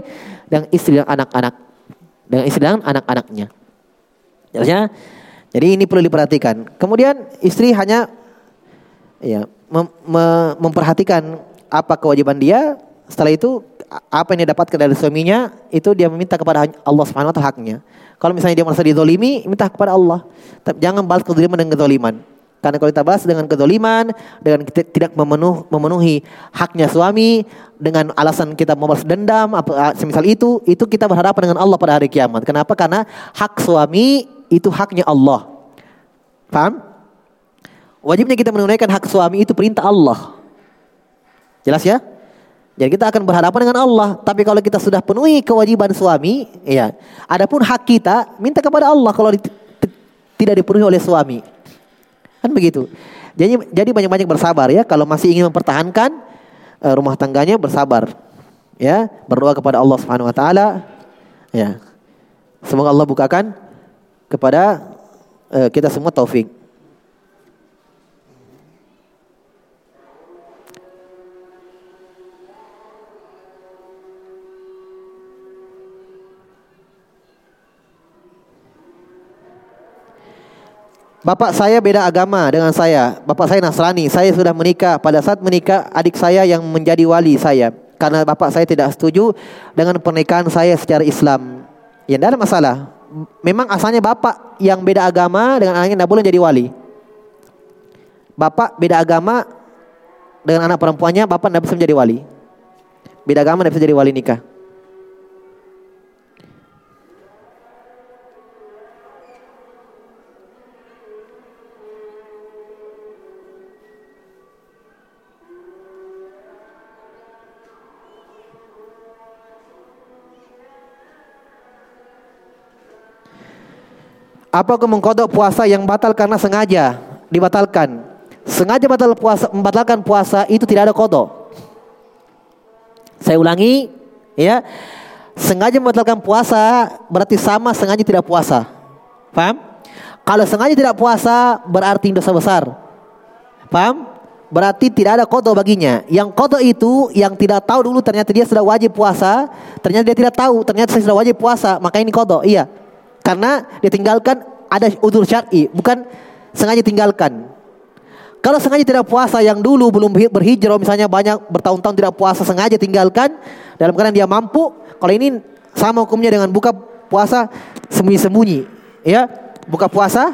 dengan istri dan anak-anak dengan istri dan anak-anaknya. Jelasnya jadi ini perlu diperhatikan. Kemudian istri hanya ya mem mem memperhatikan apa kewajiban dia, setelah itu apa yang dia dapatkan dari suaminya itu dia meminta kepada Allah Subhanahu wa taala haknya. Kalau misalnya dia merasa didolimi, minta kepada Allah. Jangan balas kezaliman dengan kezaliman. Karena kalau kita balas dengan kezaliman, dengan kita tidak memenuh, memenuhi haknya suami, dengan alasan kita mau balas dendam, semisal itu, itu kita berhadapan dengan Allah pada hari kiamat. Kenapa? Karena hak suami itu haknya Allah. Paham? Wajibnya kita menunaikan hak suami itu perintah Allah. Jelas ya? Jadi kita akan berhadapan dengan Allah. Tapi kalau kita sudah penuhi kewajiban suami, ya. Adapun hak kita minta kepada Allah kalau di, tidak dipenuhi oleh suami. Kan begitu. Jadi jadi banyak-banyak bersabar ya kalau masih ingin mempertahankan uh, rumah tangganya bersabar. Ya, berdoa kepada Allah Subhanahu wa taala. Ya. Semoga Allah bukakan kepada uh, kita semua taufik. Bapak saya beda agama dengan saya. Bapak saya Nasrani. Saya sudah menikah. Pada saat menikah, adik saya yang menjadi wali saya. Karena bapak saya tidak setuju dengan pernikahan saya secara Islam. Ya, tidak ada masalah. Memang asalnya bapak yang beda agama dengan anaknya tidak boleh jadi wali. Bapak beda agama dengan anak perempuannya, bapak tidak bisa menjadi wali. Beda agama tidak bisa jadi wali nikah. Apa mengkodok puasa yang batal karena sengaja dibatalkan? Sengaja batal puasa, membatalkan puasa itu tidak ada kodok. Saya ulangi, ya. Sengaja membatalkan puasa berarti sama sengaja tidak puasa. Paham? Kalau sengaja tidak puasa berarti dosa besar. Paham? Berarti tidak ada kodok baginya. Yang kodok itu yang tidak tahu dulu ternyata dia sudah wajib puasa. Ternyata dia tidak tahu ternyata saya sudah wajib puasa. Maka ini kodok. Iya. Karena dia tinggalkan ada udur syar'i, bukan sengaja tinggalkan. Kalau sengaja tidak puasa yang dulu belum berhijrah misalnya banyak bertahun-tahun tidak puasa sengaja tinggalkan dalam keadaan dia mampu, kalau ini sama hukumnya dengan buka puasa sembunyi-sembunyi, ya. Buka puasa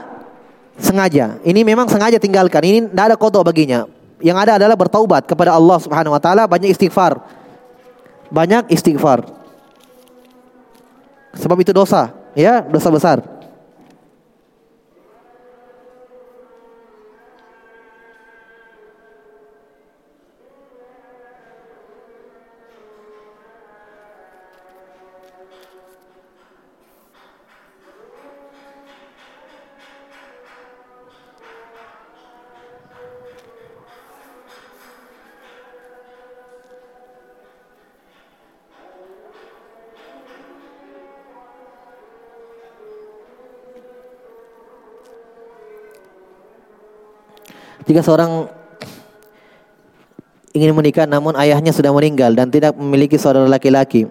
sengaja. Ini memang sengaja tinggalkan. Ini tidak ada kodok baginya. Yang ada adalah bertaubat kepada Allah Subhanahu wa taala, banyak istighfar. Banyak istighfar. Sebab itu dosa ya dosa besar. Jika seorang ingin menikah namun ayahnya sudah meninggal dan tidak memiliki saudara laki-laki.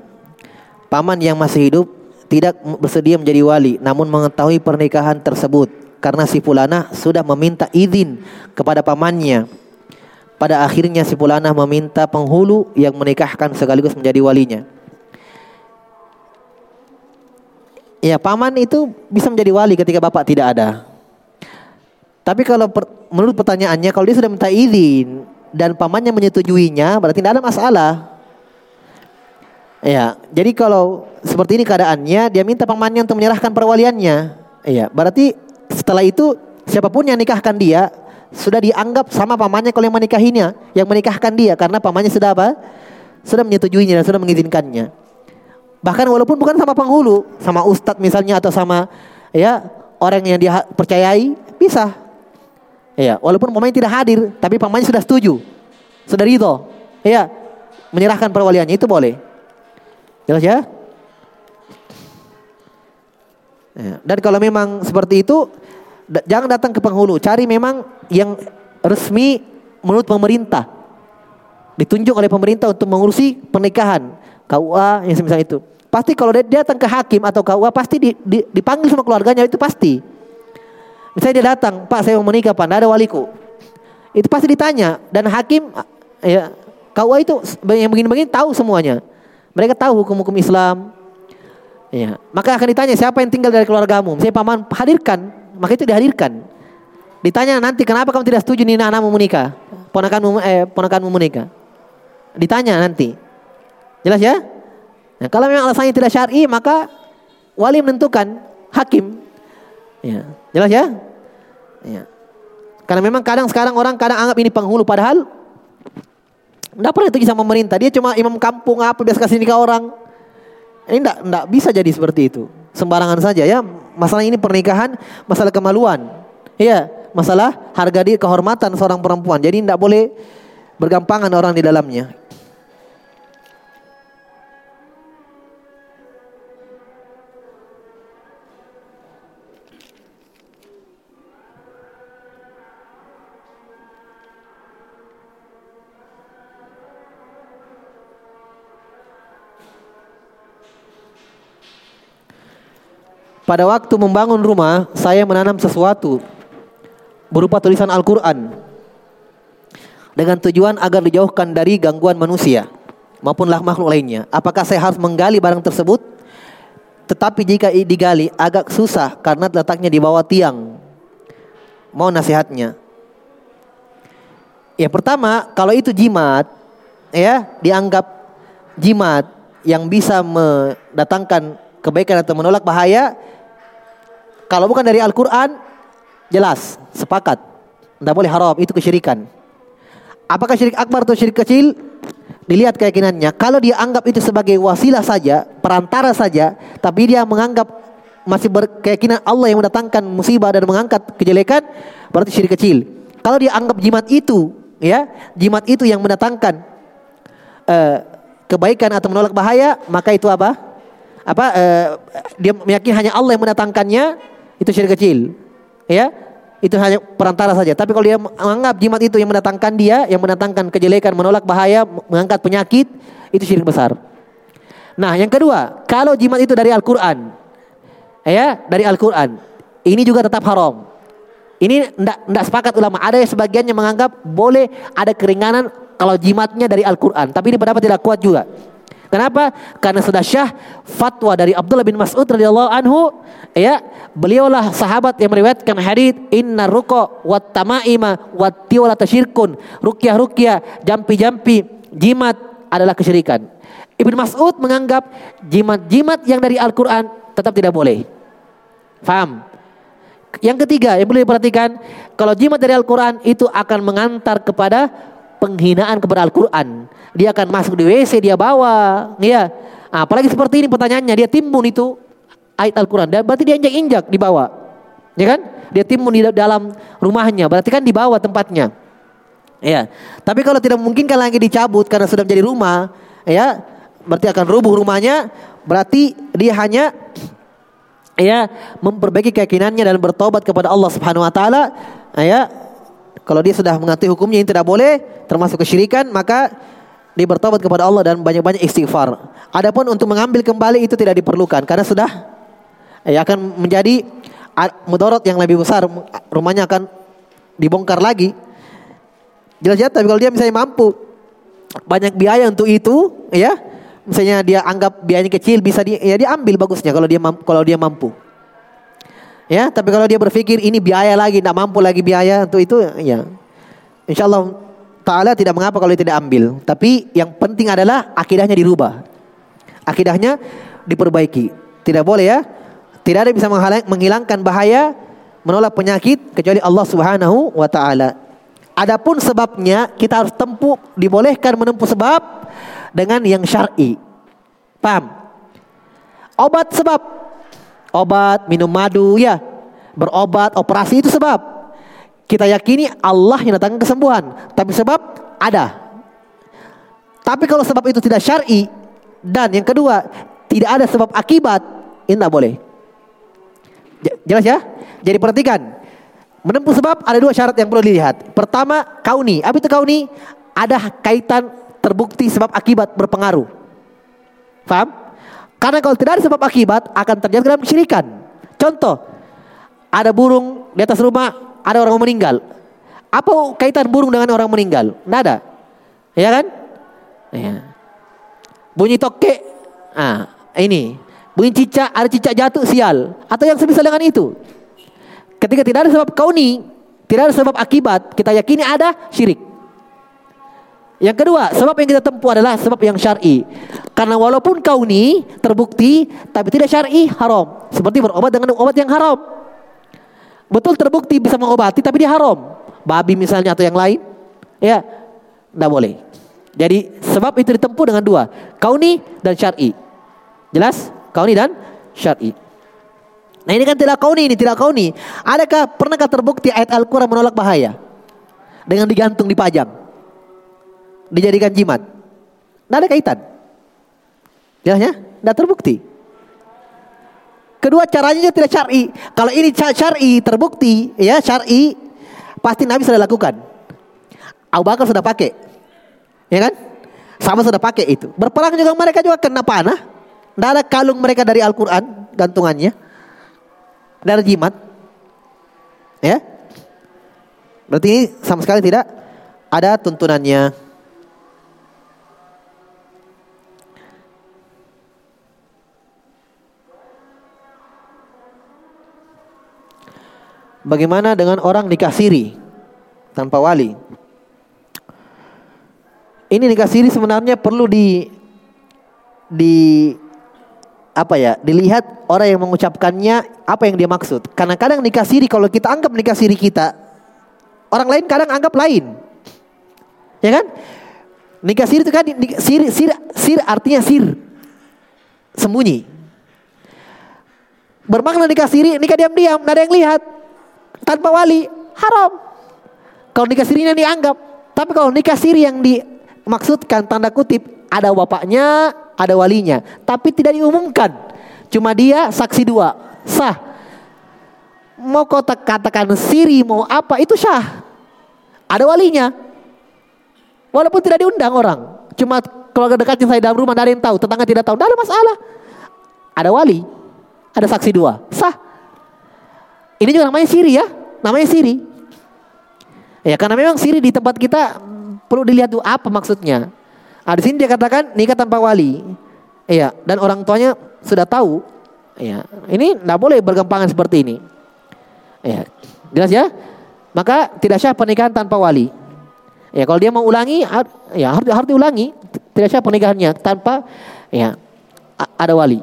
Paman yang masih hidup tidak bersedia menjadi wali namun mengetahui pernikahan tersebut karena si Pulana sudah meminta izin kepada pamannya. Pada akhirnya si Pulana meminta penghulu yang menikahkan sekaligus menjadi walinya. Ya, paman itu bisa menjadi wali ketika bapak tidak ada. Tapi kalau per, menurut pertanyaannya kalau dia sudah minta izin dan pamannya menyetujuinya berarti tidak ada masalah. Ya, jadi kalau seperti ini keadaannya dia minta pamannya untuk menyerahkan perwaliannya. Iya, berarti setelah itu siapa pun yang nikahkan dia sudah dianggap sama pamannya kalau yang menikahinya, yang menikahkan dia karena pamannya sudah apa? Sudah menyetujuinya dan sudah mengizinkannya. Bahkan walaupun bukan sama penghulu, sama ustadz misalnya atau sama ya orang yang dia percayai bisa Iya, walaupun pemain tidak hadir, tapi pemain sudah setuju. Sudah ridho. Iya, menyerahkan perwaliannya itu boleh. Jelas ya? ya? Dan kalau memang seperti itu, jangan datang ke penghulu. Cari memang yang resmi menurut pemerintah. Ditunjuk oleh pemerintah untuk mengurusi pernikahan. KUA yang semisal itu. Pasti kalau dia datang ke hakim atau KUA pasti dipanggil sama keluarganya itu pasti. Misalnya dia datang, Pak saya mau menikah Pak, ada waliku. itu pasti ditanya dan hakim ya KUA itu yang begini-begini tahu semuanya. Mereka tahu hukum-hukum Islam. Ya, maka akan ditanya siapa yang tinggal dari keluargamu. Misalnya paman hadirkan, maka itu dihadirkan. Ditanya nanti kenapa kamu tidak setuju nih anakmu menikah, ponakanmu eh ponakanmu menikah. Ditanya nanti. Jelas ya? Nah, kalau memang alasannya tidak syar'i maka wali menentukan hakim. Ya, jelas ya? Ya. Karena memang kadang sekarang orang kadang anggap ini penghulu padahal tidak pernah itu sama pemerintah. Dia cuma imam kampung apa biasa kasih nikah orang. Ini tidak tidak bisa jadi seperti itu. Sembarangan saja ya. Masalah ini pernikahan, masalah kemaluan. Iya, masalah harga diri kehormatan seorang perempuan. Jadi tidak boleh bergampangan orang di dalamnya. Pada waktu membangun rumah, saya menanam sesuatu berupa tulisan Al-Quran dengan tujuan agar dijauhkan dari gangguan manusia maupun makhluk lainnya. Apakah saya harus menggali barang tersebut? Tetapi jika digali agak susah karena letaknya di bawah tiang. Mau nasihatnya? Ya pertama, kalau itu jimat, ya dianggap jimat yang bisa mendatangkan kebaikan atau menolak bahaya, kalau bukan dari Al-Quran, jelas, sepakat. Tidak boleh haram, itu kesyirikan. Apakah syirik akbar atau syirik kecil? Dilihat keyakinannya. Kalau dia anggap itu sebagai wasilah saja, perantara saja, tapi dia menganggap masih berkeyakinan Allah yang mendatangkan musibah dan mengangkat kejelekan, berarti syirik kecil. Kalau dia anggap jimat itu, ya, jimat itu yang mendatangkan uh, kebaikan atau menolak bahaya, maka itu apa? Apa? Uh, dia meyakini hanya Allah yang mendatangkannya, itu syirik kecil. Ya, itu hanya perantara saja. Tapi kalau dia menganggap jimat itu yang mendatangkan dia, yang mendatangkan kejelekan, menolak bahaya, mengangkat penyakit, itu syirik besar. Nah, yang kedua, kalau jimat itu dari Al-Qur'an. Ya, dari Al-Qur'an. Ini juga tetap haram. Ini tidak sepakat ulama. Ada yang sebagian yang menganggap boleh ada keringanan kalau jimatnya dari Al-Qur'an, tapi ini pendapat tidak kuat juga. Kenapa? Karena sudah syah fatwa dari Abdullah bin Mas'ud radhiyallahu anhu ya beliaulah sahabat yang meriwayatkan hadis inna ruqa wat tamaima wat tiwala tasyirkun ruqyah ruqyah jampi-jampi jimat adalah kesyirikan. Ibnu Mas'ud menganggap jimat-jimat yang dari Al-Qur'an tetap tidak boleh. Faham? Yang ketiga yang boleh diperhatikan kalau jimat dari Al-Qur'an itu akan mengantar kepada penghinaan kepada Al-Quran. Dia akan masuk di WC, dia bawa. Ya. Apalagi seperti ini pertanyaannya, dia timbun itu ayat Al-Quran. Dan berarti dia injak-injak di bawah. Ya kan? Dia timbun di dalam rumahnya, berarti kan di bawah tempatnya. Ya. Tapi kalau tidak memungkinkan lagi dicabut karena sudah menjadi rumah, ya, berarti akan rubuh rumahnya, berarti dia hanya ya memperbaiki keyakinannya dan bertobat kepada Allah Subhanahu wa taala, ya, kalau dia sudah mengerti hukumnya yang tidak boleh termasuk kesyirikan maka dia bertobat kepada Allah dan banyak-banyak istighfar. Adapun untuk mengambil kembali itu tidak diperlukan karena sudah ya akan menjadi mudarat yang lebih besar rumahnya akan dibongkar lagi. Jelas ya, tapi kalau dia misalnya mampu banyak biaya untuk itu, ya, misalnya dia anggap biayanya kecil bisa dia ya dia ambil bagusnya kalau dia mampu, kalau dia mampu. Ya, tapi kalau dia berpikir ini biaya lagi, tidak mampu lagi biaya untuk itu, ya, insya Allah Taala tidak mengapa kalau tidak ambil. Tapi yang penting adalah akidahnya dirubah, akidahnya diperbaiki. Tidak boleh ya, tidak ada bisa menghilangkan bahaya, menolak penyakit kecuali Allah Subhanahu wa taala. Adapun sebabnya kita harus tempuh dibolehkan menempuh sebab dengan yang syar'i. Paham? Obat sebab obat, minum madu, ya, berobat, operasi itu sebab. Kita yakini Allah yang datangkan kesembuhan, tapi sebab ada. Tapi kalau sebab itu tidak syar'i dan yang kedua tidak ada sebab akibat, ini tidak boleh. Jelas ya? Jadi perhatikan. Menempuh sebab ada dua syarat yang perlu dilihat. Pertama, kauni. Apa itu kauni? Ada kaitan terbukti sebab akibat berpengaruh. Faham? Karena kalau tidak ada sebab akibat akan terjadi kesyirikan. Contoh, ada burung di atas rumah, ada orang meninggal. Apa kaitan burung dengan orang meninggal? Tidak ada. Ya kan? Ya. Bunyi tokek. Ah, ini. Bunyi cicak, ada cicak jatuh sial. Atau yang semisal dengan itu. Ketika tidak ada sebab kauni, tidak ada sebab akibat, kita yakini ada syirik. Yang kedua, sebab yang kita tempuh adalah sebab yang syar'i. Karena walaupun kauni terbukti, tapi tidak syar'i haram. Seperti berobat dengan obat yang haram. Betul terbukti bisa mengobati, tapi dia haram. Babi misalnya atau yang lain, ya, tidak boleh. Jadi sebab itu ditempuh dengan dua, kauni dan syar'i. Jelas? Kauni dan syar'i. Nah ini kan tidak kauni ini, tidak kauni. Adakah pernahkah terbukti ayat Al-Quran menolak bahaya? Dengan digantung dipajang dijadikan jimat. Tidak ada kaitan. Jelasnya? Tidak terbukti. Kedua caranya tidak syar'i. Kalau ini syar'i terbukti, ya syar'i pasti Nabi sudah lakukan. Abu Bakar sudah pakai. Ya kan? Sama sudah pakai itu. Berperang juga mereka juga kena panah. Tidak ada kalung mereka dari Al-Quran gantungannya. Ada jimat. Ya. Berarti sama sekali tidak ada tuntunannya. Bagaimana dengan orang nikah siri tanpa wali? Ini nikah siri sebenarnya perlu di di apa ya dilihat orang yang mengucapkannya apa yang dia maksud. Karena kadang nikah siri kalau kita anggap nikah siri kita orang lain kadang anggap lain. Ya kan? Nikah siri itu kan sir sir sir artinya sir. Sembunyi. Bermakna nikah siri nikah diam-diam tidak ada yang lihat tanpa wali haram. Kalau nikah sirinya dianggap. Tapi kalau nikah siri yang dimaksudkan tanda kutip ada bapaknya, ada walinya, tapi tidak diumumkan. Cuma dia saksi dua, sah. Mau kau katakan siri mau apa itu sah. Ada walinya. Walaupun tidak diundang orang. Cuma keluarga dekatnya saya dalam rumah, ada yang tahu, tetangga tidak tahu, tidak ada masalah. Ada wali, ada saksi dua, sah. Ini juga namanya siri ya, namanya siri. Ya karena memang siri di tempat kita perlu dilihat tuh apa maksudnya. Nah, sini dia katakan nikah tanpa wali. Iya, dan orang tuanya sudah tahu. Ya, ini tidak boleh bergempangan seperti ini. Ya, jelas ya? Maka tidak sah pernikahan tanpa wali. Ya, kalau dia mau ulangi, ya harus harus diulangi. Tidak sah pernikahannya tanpa ya ada wali.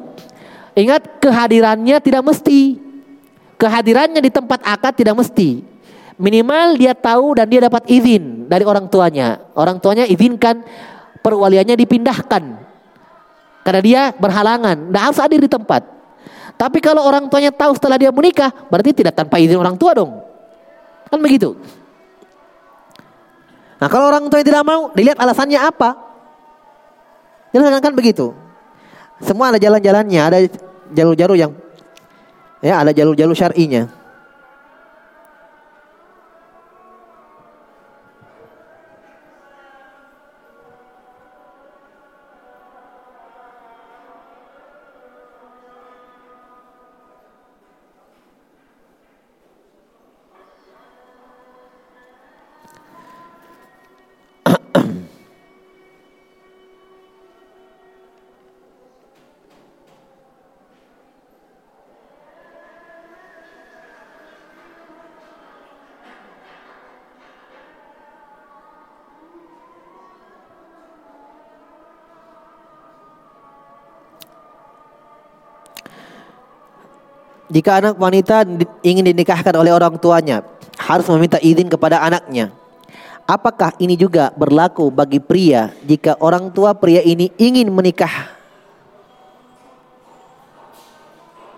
Ingat kehadirannya tidak mesti Kehadirannya di tempat akad tidak mesti. Minimal dia tahu dan dia dapat izin dari orang tuanya. Orang tuanya izinkan perwaliannya dipindahkan. Karena dia berhalangan, tidak harus hadir di tempat. Tapi kalau orang tuanya tahu setelah dia menikah, berarti tidak tanpa izin orang tua dong. Kan begitu. Nah kalau orang tua tidak mau, dilihat alasannya apa. Jelas kan begitu. Semua ada jalan-jalannya, ada jalur-jalur yang Ya, ada jalur-jalur syar'inya. Jika anak wanita ingin dinikahkan oleh orang tuanya, harus meminta izin kepada anaknya. Apakah ini juga berlaku bagi pria jika orang tua pria ini ingin menikah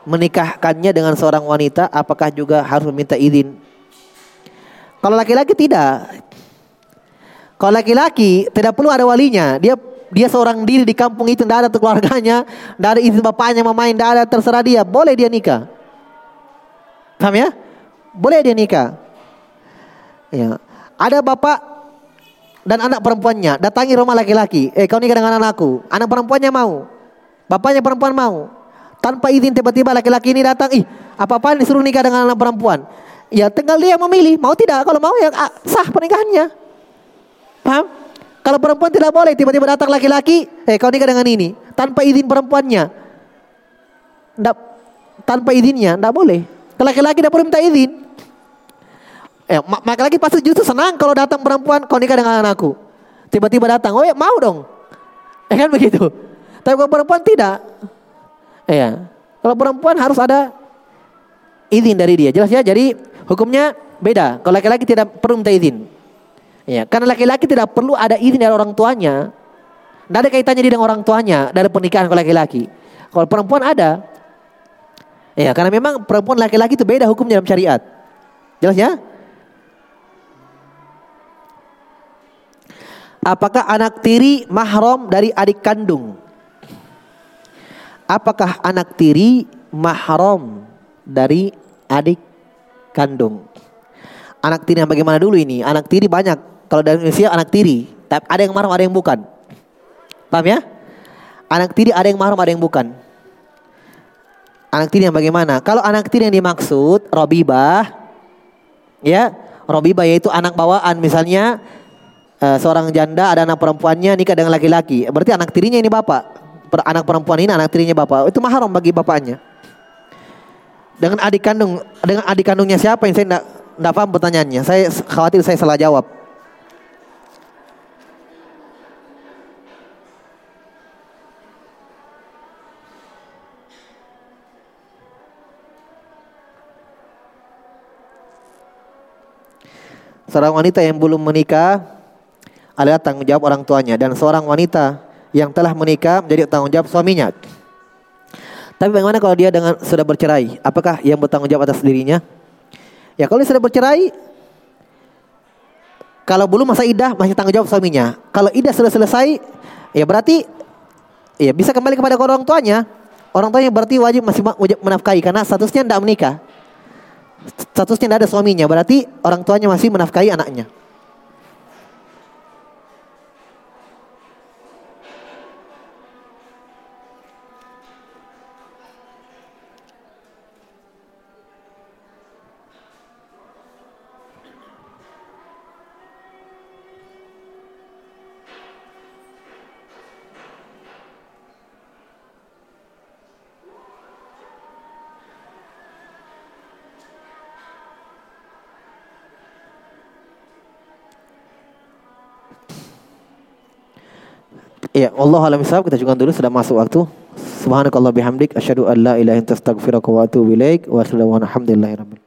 menikahkannya dengan seorang wanita, apakah juga harus meminta izin? Kalau laki-laki tidak. Kalau laki-laki tidak perlu ada walinya, dia dia seorang diri di kampung itu tidak ada keluarganya, tidak ada izin bapaknya mamain, tidak ada terserah dia, boleh dia nikah. Paham ya? Boleh dia nikah. Ya. Ada bapak dan anak perempuannya datangi rumah laki-laki. Eh kau nikah dengan anakku. Anak perempuannya mau. Bapaknya perempuan mau. Tanpa izin tiba-tiba laki-laki ini datang. Ih apa-apaan disuruh nikah dengan anak perempuan. Ya tinggal dia memilih, mau tidak. Kalau mau ya ah, sah pernikahannya. Paham? Kalau perempuan tidak boleh tiba-tiba datang laki-laki, eh kau nikah dengan ini tanpa izin perempuannya. Nggak, tanpa izinnya, tidak boleh. Laki-laki tidak boleh minta izin. Eh, laki-laki pasti justru senang kalau datang perempuan kau nikah dengan anakku. Tiba-tiba datang, oh ya mau dong. Eh kan begitu. Tapi kalau perempuan tidak. Iya. Kalau perempuan harus ada izin dari dia. Jelas ya? Jadi hukumnya beda. Kalau laki-laki tidak perlu minta izin. Ya, karena laki-laki tidak perlu ada izin dari orang tuanya. Tidak ada kaitannya dengan orang tuanya dari pernikahan kalau laki-laki. Kalau perempuan ada. Ya, karena memang perempuan laki-laki itu beda hukumnya dalam syariat. Jelas ya? Apakah anak tiri mahram dari adik kandung? Apakah anak tiri mahram dari adik kandung? Anak tiri yang bagaimana dulu ini? Anak tiri banyak. Kalau dari Indonesia anak tiri, tapi ada yang mahram, ada yang bukan. Paham ya? Anak tiri ada yang mahram, ada yang bukan. Anak tiri yang bagaimana? Kalau anak tiri yang dimaksud robibah, ya, robibah yaitu anak bawaan misalnya uh, seorang janda ada anak perempuannya nikah dengan laki-laki. Berarti anak tirinya ini bapak. Per, anak perempuan ini anak tirinya bapak. Itu mahram bagi bapaknya. Dengan adik kandung, dengan adik kandungnya siapa yang saya tidak paham pertanyaannya. Saya khawatir saya salah jawab. Seorang wanita yang belum menikah adalah tanggung jawab orang tuanya dan seorang wanita yang telah menikah menjadi tanggung jawab suaminya. Tapi bagaimana kalau dia dengan sudah bercerai? Apakah yang bertanggung jawab atas dirinya? Ya kalau sudah bercerai, kalau belum masa idah masih tanggung jawab suaminya. Kalau idah sudah selesai, ya berarti ya bisa kembali kepada orang tuanya. Orang tuanya berarti wajib masih menafkahi karena statusnya tidak menikah. Statusnya tidak ada suaminya, berarti orang tuanya masih menafkahi anaknya. Iya, Allah alam isab kita juga dulu. Sudah masuk waktu. Subhanakallah bihamdik. Asyhadu an la ilaha illa wa atubu ilaik. Wa alhamdulillahi rabbil